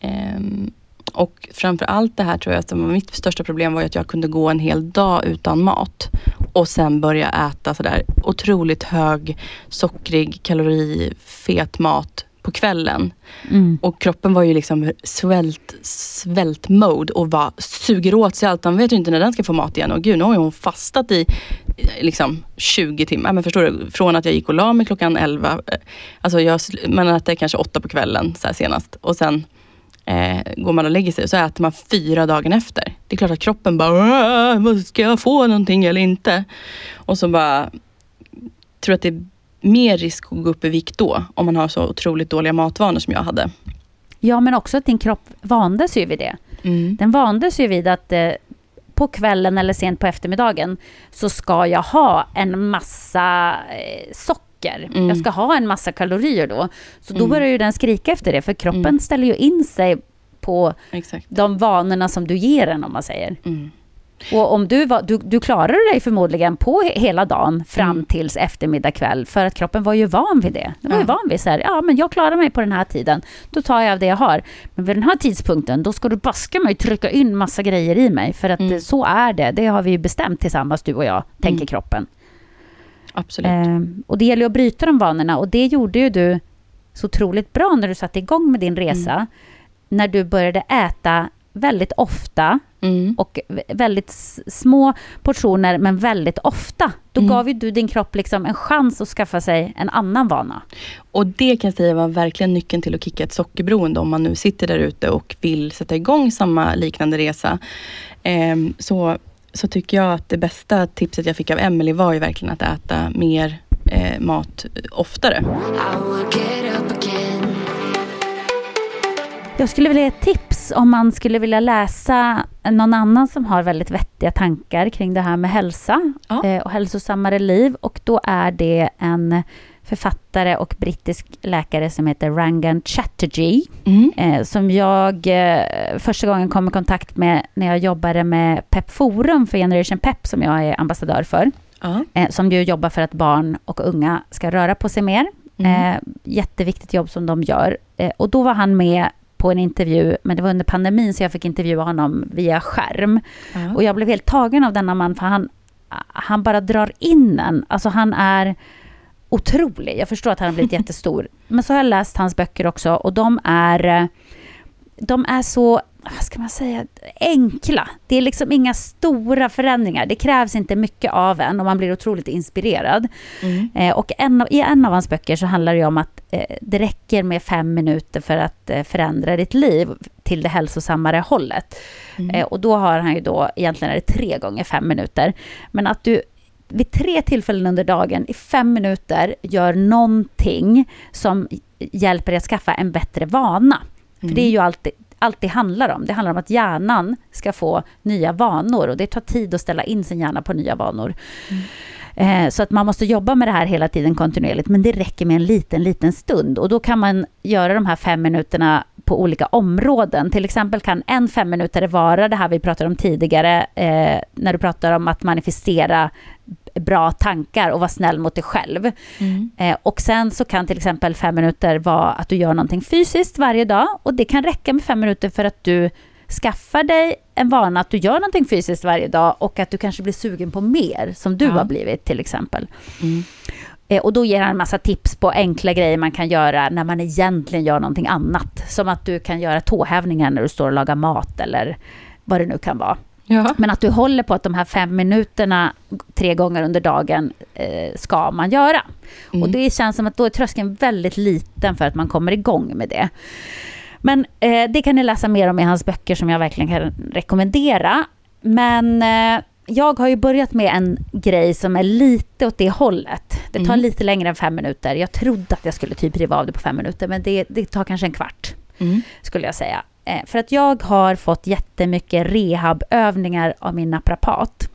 Ehm, och framför allt det här tror jag var mitt största problem var att jag kunde gå en hel dag utan mat och sen börja äta sådär otroligt hög sockrig, kalorifet mat på kvällen. mm. Och kroppen var ju liksom svält, svält mode och var, suger åt sig allt. Man vet ju inte när den ska få mat igen. Och gud, nu har hon fastat i liksom 20 timmar. Men förstår du? Från att jag gick och la mig klockan 11. eh, Alltså jag, man äter kanske åtta på kvällen så senast. Och sen eh, går man och lägger sig och så äter man fyra dagen efter. Det är klart att kroppen bara, "Åh, vad ska jag få någonting eller inte? Och så bara, tror att det är mer risk att gå upp i vikt då. Om man har så otroligt dåliga matvanor som jag hade. Ja, men också att din kropp vandes ju vid det. Mm. Den vandes ju vid att eh, på kvällen eller sent på eftermiddagen så ska jag ha en massa eh, socker. Mm. Jag ska ha en massa kalorier då. Så då Mm. börjar ju den skrika efter det, för kroppen Mm. ställer ju in sig på Exakt. de vanorna som du ger den, om man säger. Mm. Och om du, var, du, du klarade dig förmodligen på he- hela dagen fram Mm. tills eftermiddag kväll, för att kroppen var ju van vid det. Den var ju Ja. van vid så här, ja men jag klarar mig på den här tiden, då tar jag av det jag har. Men vid den här tidpunkten, då ska du baska mig trycka in massa grejer i mig, för att Mm. så är det. Det har vi ju bestämt tillsammans, du och jag, tänker Mm. kroppen. Absolut. Ehm, och det gäller att bryta de vanorna, och det gjorde ju du så otroligt bra när du satte igång med din resa, Mm. när du började äta väldigt ofta, Mm. och vä- väldigt små portioner, men väldigt ofta. Då Mm. gav ju du din kropp liksom en chans att skaffa sig en annan vana. Och det kan jag säga var verkligen nyckeln till att kicka ett sockerberoende om man nu sitter där ute och vill sätta igång samma liknande resa. Ehm, så, så tycker jag att det bästa tipset jag fick av Emily var ju verkligen att äta mer eh, mat oftare. Jag skulle vilja ge ett tips om man skulle vilja läsa någon annan som har väldigt vettiga tankar kring det här med hälsa Ja. eh, och hälsosammare liv. Och då är det en författare och brittisk läkare som heter Rangan Chatterjee. Mm. eh, som jag eh, första gången kom i kontakt med när jag jobbade med Pep Forum för Generation Pep som jag är ambassadör för. Ja. Eh, som ju jobbar för att barn och unga ska röra på sig mer. Mm. Eh, jätteviktigt jobb som de gör. Eh, och då var han med på en intervju, men det var under pandemin så jag fick intervjua honom via skärm. Och jag blev helt tagen av denna man för han, han bara drar in en. Alltså han är otrolig. Jag förstår att han har blivit [LAUGHS] jättestor. Men så har jag läst hans böcker också och de är, eh, de är så, vad ska man säga, enkla. Det är liksom inga stora förändringar. Det krävs inte mycket av en och man blir otroligt inspirerad. Mm. Eh, och en, i en av hans böcker så handlar det om att eh, det räcker med fem minuter för att eh, förändra ditt liv till det hälsosammare hållet. Mm. Eh, och då har han ju då, egentligen är det tre gånger fem minuter. Men att du vid tre tillfällen under dagen i fem minuter gör någonting som hjälper dig att skaffa en bättre vana. För det är ju alltid allt det handlar om. Det handlar om att hjärnan ska få nya vanor och det tar tid att ställa in sin hjärna på nya vanor. Eh, Så att man måste jobba med det här hela tiden kontinuerligt, men det räcker med en liten, liten stund. Och då kan man göra de här fem minuterna på olika områden. Till exempel kan en femminutare vara det här vi pratade om tidigare, eh, när du pratar om att manifestera bra tankar och vara snäll mot dig själv. Mm. Eh, och sen så kan till exempel fem minuter vara att du gör någonting fysiskt varje dag och det kan räcka med fem minuter för att du skaffar dig en vana att du gör någonting fysiskt varje dag och att du kanske blir sugen på mer, som du ja. har blivit till exempel. Mm. Eh, och då ger han en massa tips på enkla grejer man kan göra när man egentligen gör någonting annat. Som att du kan göra tåhävningar när du står och lagar mat eller vad det nu kan vara. Ja. Men att du håller på att de här fem minuterna tre gånger under dagen eh, ska man göra. Mm. Och det känns som att då är tröskeln väldigt liten för att man kommer igång med det. Men eh, det kan ni läsa mer om i hans böcker som jag verkligen kan rekommendera. Men eh, jag har ju börjat med en grej som är lite åt det hållet. Det tar mm. lite längre än fem minuter. Jag trodde att jag skulle typ riva av det på fem minuter, men det, det tar kanske en kvart, mm. skulle jag säga. Eh, för att jag har fått jättemycket rehabövningar av min naprapat.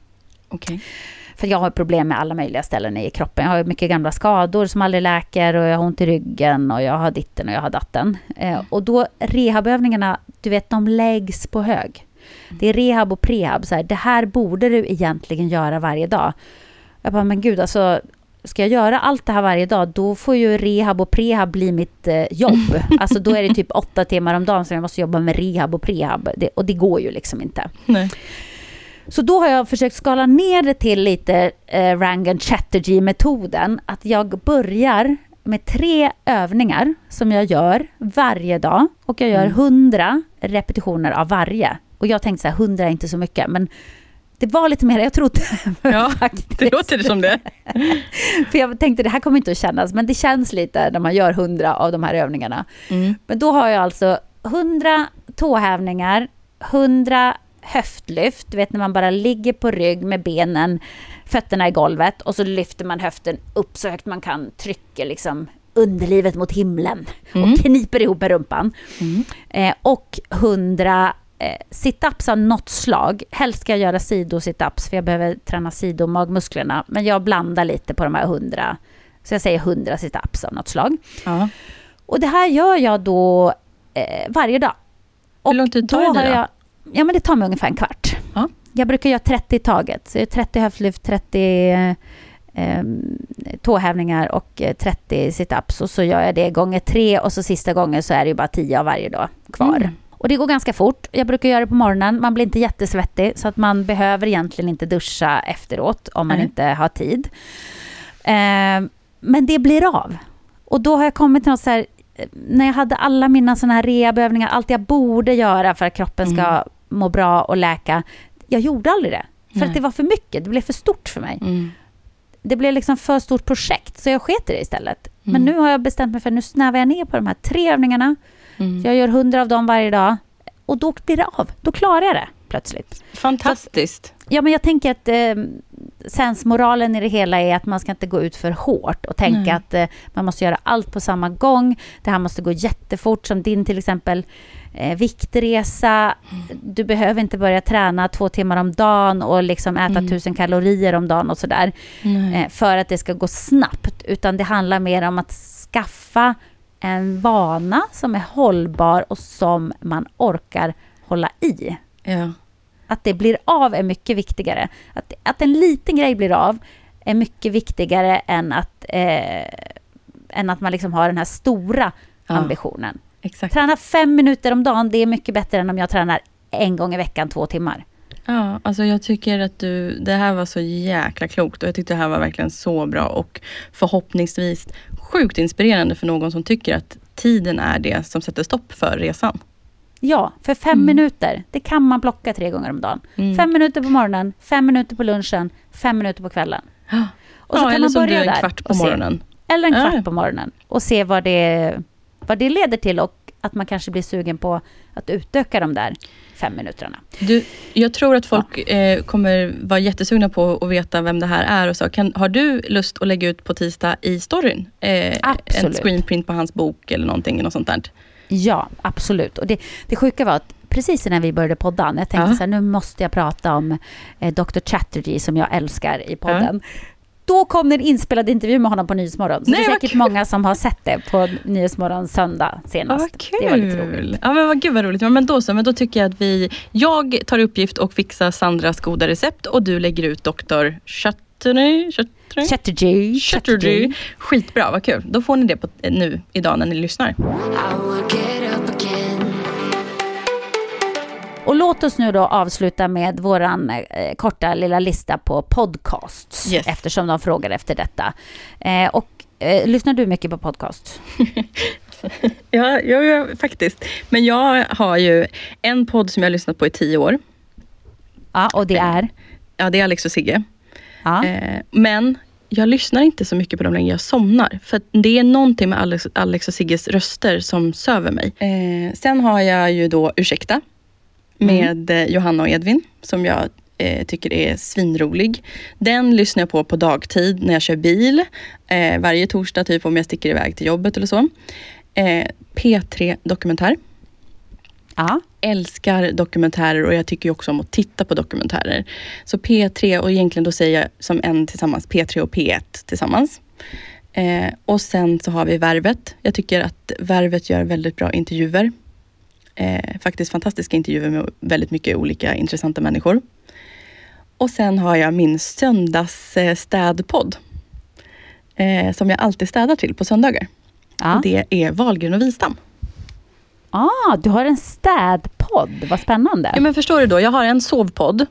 Okay. För jag har problem med alla möjliga ställen i kroppen. Jag har mycket gamla skador som aldrig läker och jag har ont i ryggen och jag har ditten och jag har datten. Eh, och då rehabövningarna, du vet, de läggs på hög. Det är rehab och prehab. Så här, det här borde du egentligen göra varje dag. Jag bara, men gud, alltså, ska jag göra allt det här varje dag, då får ju rehab och prehab bli mitt eh, jobb. [LAUGHS] Alltså då är det typ åtta timmar om dagen som jag måste jobba med rehab och prehab. Det, och det går ju liksom inte. Nej. Så då har jag försökt skala ner det till lite eh, Rangan Chatterjee-metoden. Att jag börjar med tre övningar som jag gör varje dag. Och jag gör mm. hundra repetitioner av varje. Och jag tänkte så här, hundra är inte så mycket. Men det var lite mer än jag trodde. [LAUGHS] Ja, det låter det som det. [LAUGHS] För jag tänkte det här kommer inte att kännas, men det känns lite när man gör hundra av de här övningarna. Mm. Men då har jag alltså hundra tåhävningar, hundra höftlyft, du vet när man bara ligger på rygg med benen, fötterna i golvet och så lyfter man höften upp så högt man kan, trycker liksom underlivet mot himlen mm. och kniper ihop med rumpan. Mm. Eh, och hundra eh, situps av något slag. Helst ska jag göra sidositups för jag behöver träna sidomagmusklerna. Men jag blandar lite på de här hundra, så jag säger hundra situps av något slag. Ja. Och det här gör jag då eh, varje dag. Hur lång tid tar det då? Jag, ja, men det tar mig ungefär en kvart. Ja. Jag brukar göra 30 i taget. Så 30 höftlyft, 30 eh, tåhävningar och 30 eh, situps. Och så gör jag det gånger tre och så sista gången så är det ju bara 10 av varje dag kvar. Mm. Och det går ganska fort. Jag brukar göra det på morgonen. Man blir inte jättesvettig så att man behöver egentligen inte duscha efteråt om man mm. inte har tid. Eh, men det blir av. Och då har jag kommit till något så här, när jag hade alla mina sådana här rehabövningar, allt jag borde göra för att kroppen ska mm. må bra och läka. Jag gjorde aldrig det. För Nej. att det var för mycket, det blev för stort för mig. Mm. Det blev liksom för stort projekt, så jag sket i det istället. Mm. Men nu har jag bestämt mig för att nu snävar jag ner på de här tre övningarna. Mm. Jag gör hundra av dem varje dag. Och då blir det av. Då klarar jag det plötsligt. Fantastiskt. Så, ja, men jag tänker att eh, sensmoralen i det hela är att man ska inte gå ut för hårt och tänka mm. att eh, man måste göra allt på samma gång. Det här måste gå jättefort, som din till exempel eh, viktresa. Mm. Du behöver inte börja träna två timmar om dagen och liksom äta mm. tusen kalorier om dagen och sådär. Eh, för att det ska gå snabbt. Utan det handlar mer om att skaffa en vana som är hållbar och som man orkar hålla i. Ja. Att det blir av är mycket viktigare. Att, att en liten grej blir av är mycket viktigare än att, eh, än att man liksom har den här stora ja, ambitionen. Exakt. Träna fem minuter om dagen, det är mycket bättre än om jag tränar en gång i veckan, två timmar. Ja, alltså jag tycker att du, det här var så jäkla klokt och jag tyckte det här var verkligen så bra och förhoppningsvis sjukt inspirerande för någon som tycker att tiden är det som sätter stopp för resan. Ja, för fem mm. minuter, det kan man plocka tre gånger om dagen. Mm. Fem minuter på morgonen, fem minuter på lunchen, fem minuter på kvällen. Och så ja, kan man börja där. en kvart på morgonen. Eller en kvart ja. på morgonen. Och se vad det, vad det leder till och att man kanske blir sugen på att utöka de där fem minuterna. Du, jag tror att folk ja. eh, kommer vara jättesugna på att veta vem det här är. Och så. Kan, har du lust att lägga ut på tisdag i storyn? Eh, en screenprint på hans bok eller någonting, något sånt där? Ja, absolut. Och det, det sjuka var att precis innan vi började podda, jag tänkte ja. så här, nu måste jag prata om eh, Dr. Chatterjee som jag älskar i podden. Ja. Då kom det en inspelad intervju med honom på Nyhetsmorgon. Så Nej, det är säkert kul. många som har sett det på Nyhetsmorgon söndag senast. vad kul. Det var lite roligt. Ja, men vad gud vad roligt. Ja, men då så, men då tycker jag att vi, jag tar uppgift och fixar Sandras goda recept och du lägger ut doktor Chatterjee. Chatterjee. Chatterjee. Chatterjee. Skitbra, vad kul. Då får ni det på, nu idag när ni lyssnar. Och låt oss nu då avsluta med våran eh, korta lilla lista på podcasts. Yes. Eftersom de frågar efter detta. Eh, och eh, lyssnar du mycket på podcast? [LAUGHS] Ja, ja, ja, faktiskt. Men jag har ju en podd som jag har lyssnat på i tio år. Ja, och det är? Ja, det är Alex och Sigge. Ja. Eh, men jag lyssnar inte så mycket på dem längre, jag somnar. För det är någonting med Alex, Alex och Sigges röster som söver mig. Eh, sen har jag ju då Ursäkta med eh, Johanna och Edvin som jag eh, tycker är svinrolig. Den lyssnar jag på på dagtid när jag kör bil. Eh, varje torsdag typ om jag sticker iväg till jobbet eller så. Eh, P3 Dokumentär ja. älskar dokumentärer och jag tycker också om att titta på dokumentärer. Så P3 och egentligen då säger jag som en tillsammans, P3 och P1 tillsammans. Eh, och sen så har vi Värvet. Jag tycker att Värvet gör väldigt bra intervjuer. Eh, faktiskt fantastiska intervjuer med väldigt mycket olika intressanta människor. Och sen har jag min söndags eh, städpodd. Eh, som jag alltid städar till på söndagar. Och det är Wahlgren och Wistam. Ah, du har en städpodd, vad spännande. Ja, men förstår du då, jag har en sovpodd.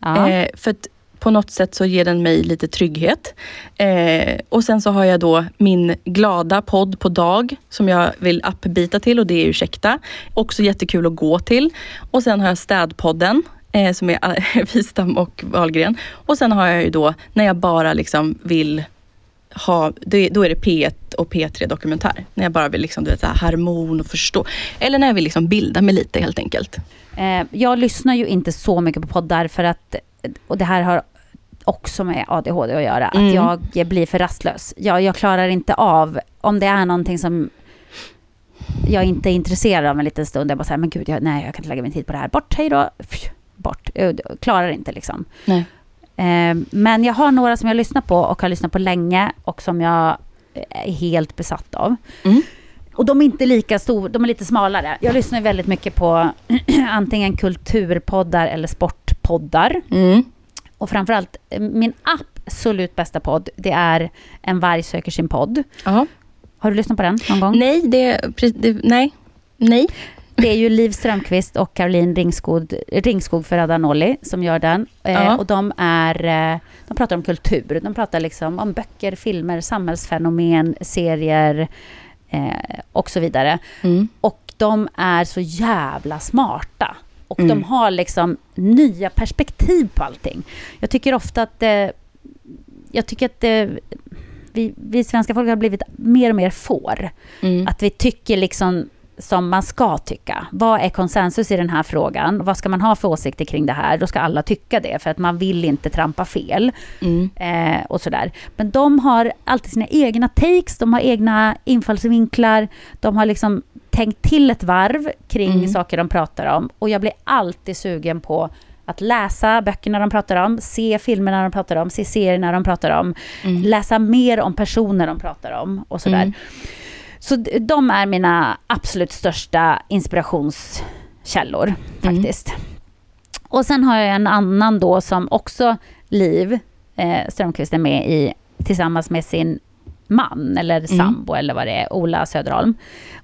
Ja. Eh, för att på något sätt så ger den mig lite trygghet. Eh, och sen så har jag då min glada podd på dag som jag vill appbita till och det är Ursäkta. Också jättekul att gå till. Och sen har jag städpodden eh, som är eh, [LAUGHS] Wistam och Wahlgren. Och sen har jag ju då när jag bara liksom vill ha, det, då är det P1 och P3 dokumentär. När jag bara vill liksom, du vet, så här, harmon och förstå. Eller när jag vill liksom bilda mig lite helt enkelt. Eh, jag lyssnar ju inte så mycket på poddar för att, och det här har också med ADHD att göra, Mm. att jag blir för rastlös. Jag, jag klarar inte av, om det är någonting som jag inte är intresserad av en liten stund, jag bara säger men gud, jag, nej jag kan inte lägga min tid på det här, bort, hej då, Pff, bort, jag klarar inte liksom. Nej. Eh, men jag har några som jag lyssnar på och har lyssnat på länge och som jag är helt besatt av. Mm. Och de är inte lika stora, de är lite smalare. Jag lyssnar väldigt mycket på [CLEARS THROAT] antingen kulturpoddar eller sportpoddar. Mm. Och framförallt, eh, min absolut bästa podd, det är En varg söker sin podd. Ja. Har du lyssnat på den någon gång? Nej, det, det, nej. Nej. Det är ju Liv Strömquist och Caroline Ringskog, Ringskog Ferrada Nolli som gör den. Eh. Och de, är, eh, de pratar om kultur, de pratar liksom om böcker, filmer, samhällsfenomen, serier eh, och så vidare. Mm. Och de är så jävla smarta. Och Mm. de har liksom nya perspektiv på allting. Jag tycker ofta att eh, jag tycker att eh, vi, vi svenska folk har blivit mer och mer får. Mm. Att vi tycker liksom som man ska tycka. Vad är konsensus i den här frågan? Vad ska man ha för åsikter kring det här? Då ska alla tycka det, för att man vill inte trampa fel. Mm. Eh, och sådär. Men de har alltid sina egna takes, de har egna infallsvinklar. De har liksom tänkt till ett varv kring Mm. saker de pratar om. Och jag blir alltid sugen på att läsa böckerna de pratar om, se filmerna de pratar om, se serierna de pratar om, Mm. läsa mer om personer de pratar om och sådär. Mm. Så de är mina absolut största inspirationskällor faktiskt. Och sen har jag en annan då som också Liv eh, Strömquist är med i tillsammans med sin man eller sambo eller vad det är, Ola Söderholm.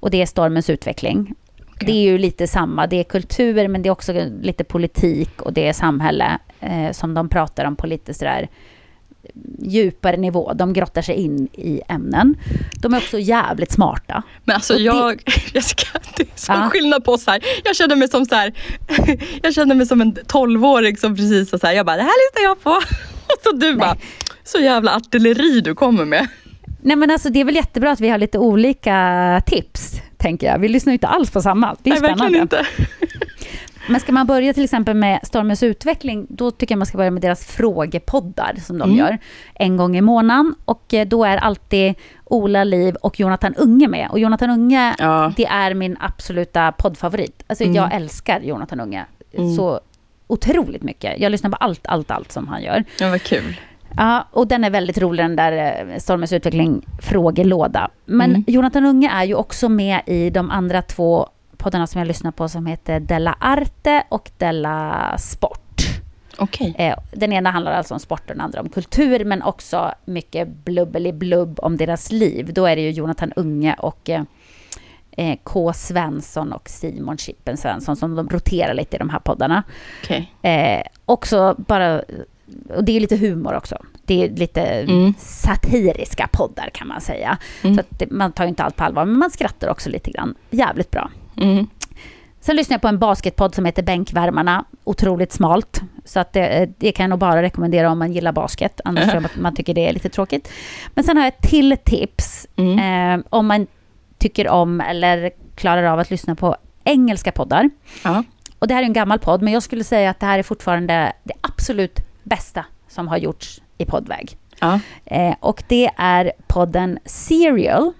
Och det är Stormens utveckling. Det är ju lite samma, det är kultur men det är också lite politik och det är samhälle eh, som de pratar om på lite sådär djupare nivå. De grottar sig in i ämnen. De är också jävligt smarta. Men alltså Och det- jag, [LAUGHS] Jessica, det är sån Ja. skillnad på oss här. Jag känner mig som så här, [LAUGHS] jag känner mig som en tolvåring som precis så här, jag bara, det här lyssnar jag på. [LAUGHS] Och så du bara, så jävla artilleri du kommer med. Nej men alltså det är väl jättebra att vi har lite olika tips, tänker jag. Vi lyssnar ju inte alls på samma. Det är Nej, spännande. inte. [LAUGHS] Men ska man börja till exempel med Stormens utveckling, då tycker jag man ska börja med deras frågepoddar som de Mm. gör en gång i månaden. Och eh, då är alltid Ola Liv och Jonathan Unge med. Och Jonathan Unge, Ja. det är min absoluta poddfavorit. Alltså Mm. jag älskar Jonathan Unge Mm. så otroligt mycket. Jag lyssnar på allt, allt, allt som han gör. Ja, vad kul. Ja, och den är väldigt rolig den där eh, Stormens utveckling frågelåda. Men Mm. Jonathan Unge är ju också med i de andra två poddarna som jag lyssnar på som heter Della Arte och Della Sport. Okej. Eh, den ena handlar alltså om sport och den andra om kultur, men också mycket blubbeli-blubb om deras liv. Då är det ju Jonathan Unge och eh, K. Svensson och Simon Chippen Svensson som de roterar lite i de här poddarna. Okej. Eh, också bara, och det är lite humor också. Det är lite Mm. satiriska poddar kan man säga. Mm. Så det, man tar ju inte allt på allvar, men man skrattar också lite grann. Jävligt bra. Mm. Sen lyssnar jag på en basketpodd som heter Bänkvärmarna. Otroligt smalt. Så att det, det kan jag nog bara rekommendera om man gillar basket. Annars jag att man tycker det är lite tråkigt. Men sen har jag ett till tips. Mm. Eh, om man tycker om eller klarar av att lyssna på engelska poddar. Ja. Och det här är en gammal podd, men jag skulle säga att det här är fortfarande det absolut bästa som har gjorts i poddväg. Ja. Eh, och det är podden Serial.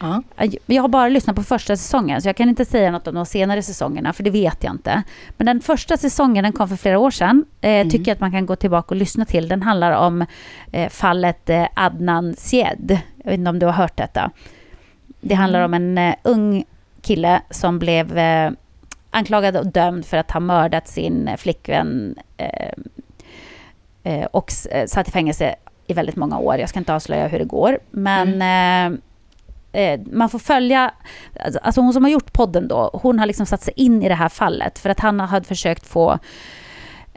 Ja. Jag har bara lyssnat på första säsongen, så jag kan inte säga något om de senare säsongerna, för det vet jag inte. Men den första säsongen, den kom för flera år sedan, eh, tycker jag att man kan gå tillbaka och lyssna till. Den handlar om eh, fallet eh, Adnan Syed. Jag vet inte om du har hört detta. Det handlar om en eh, ung kille som blev eh, anklagad och dömd för att ha mördat sin flickvän eh, och eh, satt i fängelse i väldigt många år. Jag ska inte avslöja hur det går, men eh, eh, man får följa, alltså- alltså hon som har gjort podden då, hon har liksom satt sig in i det här fallet för att han hade försökt få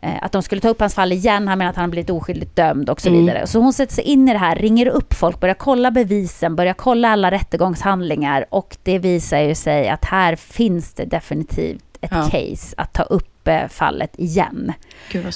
eh, att de skulle ta upp hans fall igen, han menar att han har blivit oskyldigt dömd och så Mm. vidare. Så hon sätter sig in i det här, ringer upp folk, börjar kolla bevisen, börjar kolla alla rättegångshandlingar och det visar ju sig att här finns det definitivt ett Ja. case att ta upp fallet igen.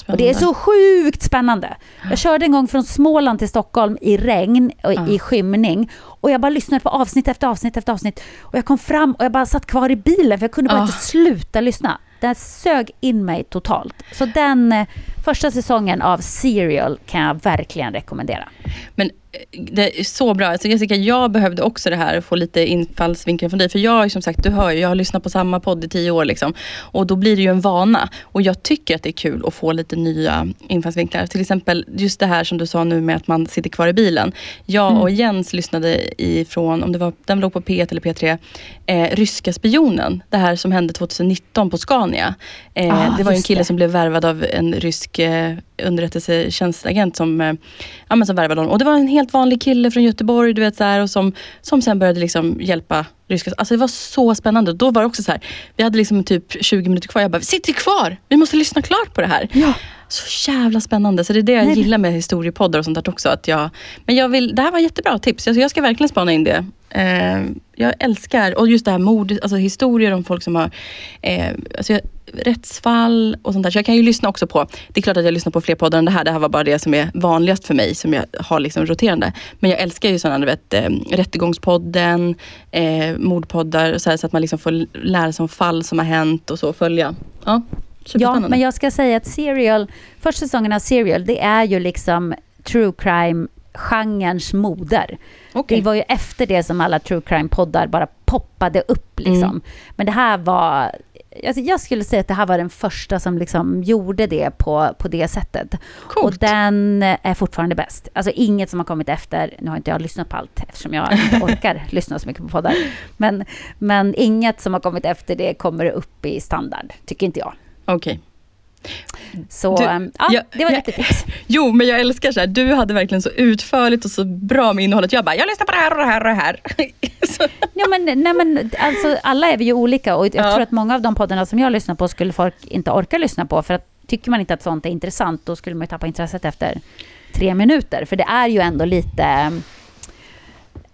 Och det är så sjukt spännande. Jag [GASPS] körde en gång från Småland till Stockholm i regn och Ja. i skymning. Och jag bara lyssnade på avsnitt efter avsnitt efter avsnitt. Och jag kom fram och jag bara satt kvar i bilen för jag kunde bara Ja. inte sluta lyssna. Den sög in mig totalt. Så den eh, första säsongen av Serial kan jag verkligen rekommendera. Men eh, det är så bra. Alltså Jessica, jag behövde också det här, få lite infallsvinkel från dig. För jag, som sagt, du hör ju, jag har lyssnat på samma podd i tio år. Liksom. Och då blir det ju en vana. Och jag tycker att det är kul att få lite nya infallsvinklar. Till exempel just det här som du sa nu med att man sitter kvar i bilen. Jag och Jens lyssnade ifrån, om det var, den låg på P1 eller P3, eh, Ryska spionen. Det här som hände 2019 på Scania. Eh, Ah, det var ju en kille det. som blev värvad av en rysk eh, underrättelsetjänstagent som, eh, ja, men som värvade honom. Och det var en helt vanlig kille från Göteborg, du vet så här, och som, som sen började liksom hjälpa ryska. Alltså det var så spännande. Då var det också så här, vi hade liksom typ 20 minuter kvar. Jag bara, sitt kvar! Vi måste lyssna klart på det här. Ja. Så jävla spännande. Så det är det jag Nej, gillar med historiepoddar och sånt där också. Att jag, men jag vill, det här var jättebra tips. Jag, jag ska verkligen spana in det. Eh, jag älskar, och just det här mord, alltså historier om folk som har eh, alltså jag, rättsfall och sånt där. Så jag kan ju lyssna också på, det är klart att jag lyssnar på fler poddar än det här. Det här var bara det som är vanligast för mig, som jag har liksom roterande. Men jag älskar ju sådana, du vet, eh, Rättegångspodden, eh, mordpoddar, så, här, så att man liksom får lära sig om fall som har hänt och så följa. Ja, Ja, men jag ska säga att Serial, första säsongen av Serial, det är ju liksom true crime-genrens moder. Okej. Det var ju efter det som alla true crime-poddar bara poppade upp. Liksom. Mm. Men det här var... Alltså jag skulle säga att det här var den första som liksom gjorde det på, på det sättet. Coolt. Och den är fortfarande bäst. Alltså inget som har kommit efter, nu har inte jag lyssnat på allt eftersom jag inte [LAUGHS] orkar lyssna så mycket på poddar. Men, men inget som har kommit efter det kommer upp i standard, tycker inte jag. Okej. Så Du, ehm, ja, jag- det var jag- lite tips. [LAUGHS] Jo, men jag älskar så här. Du hade verkligen så utförligt och så bra med innehållet. Jag bara, jag lyssnar på det här och det här och det här. [LAUGHS] Ja, men, nej, men, alltså, alla är vi ju olika och jag Ja. tror att många av de poddarna som jag lyssnar på skulle folk inte orka lyssna på. För att tycker man inte att sånt är intressant, då skulle man ju tappa intresset efter tre minuter. För det är ju ändå lite...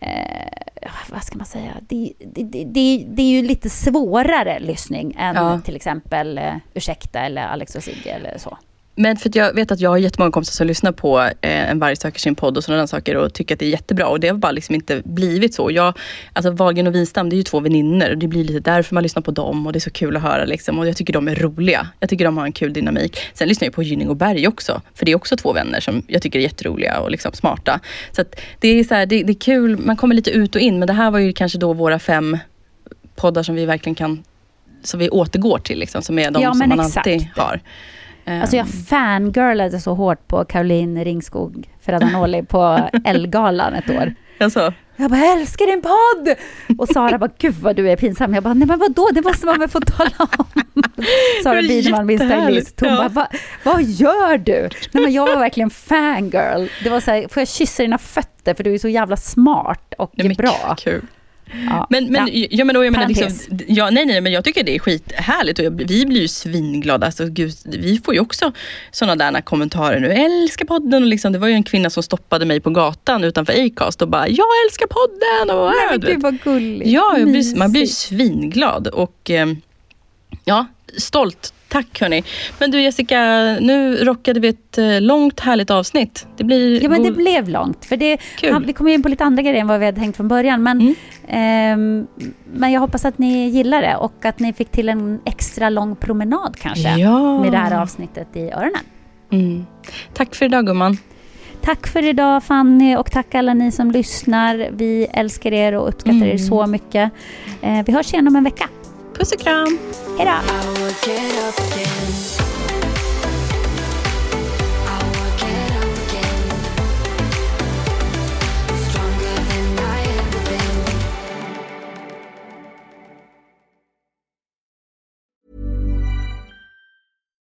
Eh, vad ska man säga? Det, det, det, det, är ju lite svårare lyssning än Ja. till exempel eh, Ursäkta eller Alex och Sigge eller så. Men för att jag vet att jag har jättemånga kompisar som lyssnar på eh, En varg söker sin podd och sådana saker och tycker att det är jättebra. Och det har bara liksom inte blivit så. Jag, alltså Wahlgren och Wistam, det är ju två vänner och det blir lite därför man lyssnar på dem och det är så kul att höra. Liksom. Och jag tycker de är roliga. Jag tycker de har en kul dynamik. Sen lyssnar jag på Gynning och Berg också. För det är också två vänner som jag tycker är jätteroliga och liksom smarta. Så det, är så här, det, det är kul, man kommer lite ut och in. Men det här var ju kanske då våra fem poddar som vi verkligen kan som vi återgår till, liksom, som är de Ja, som man exakt. alltid har. Alltså jag fangirlade så hårt på Caroline Ringskog Ferradanoli på [LAUGHS] Elgalan ett år. Alltså. Jag bara, jag älskar din podd! Och Sara bara, gud vad du är pinsam. Jag bara, nej men vadå, det måste man väl få tala om. [LAUGHS] Sara Biderman, min stylist, hon ja. bara, Va, vad gör du? Nej men jag var verkligen fangirl. Det var så här, får jag kyssa dina fötter för du är så jävla smart och ja, bra. Kul. Ja, men, men, ja. ja men jag menar, liksom, ja, nej, nej, men jag tycker det är skithärligt och jag, vi blir ju svinglada. Alltså, gud, vi får ju också sådana där kommentarer nu. älskar podden. Och liksom, det var ju en kvinna som stoppade mig på gatan utanför Acast och bara, jag älskar podden. Och, nej, men gud vad gulligt. Ja, blir, man blir svinglad och eh, ja, stolt Tack hörni. Men du Jessica, nu rockade vi ett eh, långt härligt avsnitt. Det blir ja men det blev långt. För det, han, vi kom in på lite andra grejer än vad vi hade tänkt från början. Men, mm. ehm, men jag hoppas att ni gillar det och att ni fick till en extra lång promenad kanske. Ja. Med det här avsnittet i öronen. Mm. Tack för idag gumman. Tack för idag Fanny och tack alla ni som lyssnar. Vi älskar er och uppskattar mm. er så mycket. Eh, vi hörs igen om en vecka. Puss och kram. Hej då.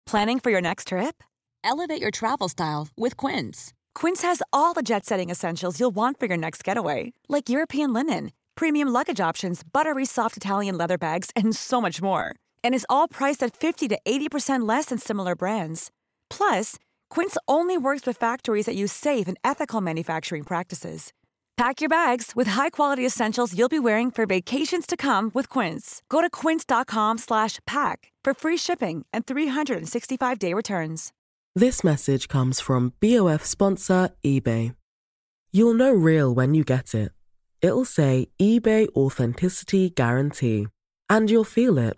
Planning for your next trip? Elevate your travel style with Quince. Quince has all the jet setting essentials you'll want for your next getaway, like European linen premium luggage options, buttery soft Italian leather bags, and so much more. And is all priced at 50 to 80% less than similar brands. Plus, Quince only works with factories that use safe and ethical manufacturing practices. Pack your bags with high-quality essentials you'll be wearing for vacations to come with Quince. Go to quince.com/pack for free shipping and 365-day returns. This message comes from BOF sponsor eBay. You'll know real when you get it it'll say eBay Authenticity Guarantee. And you'll feel it.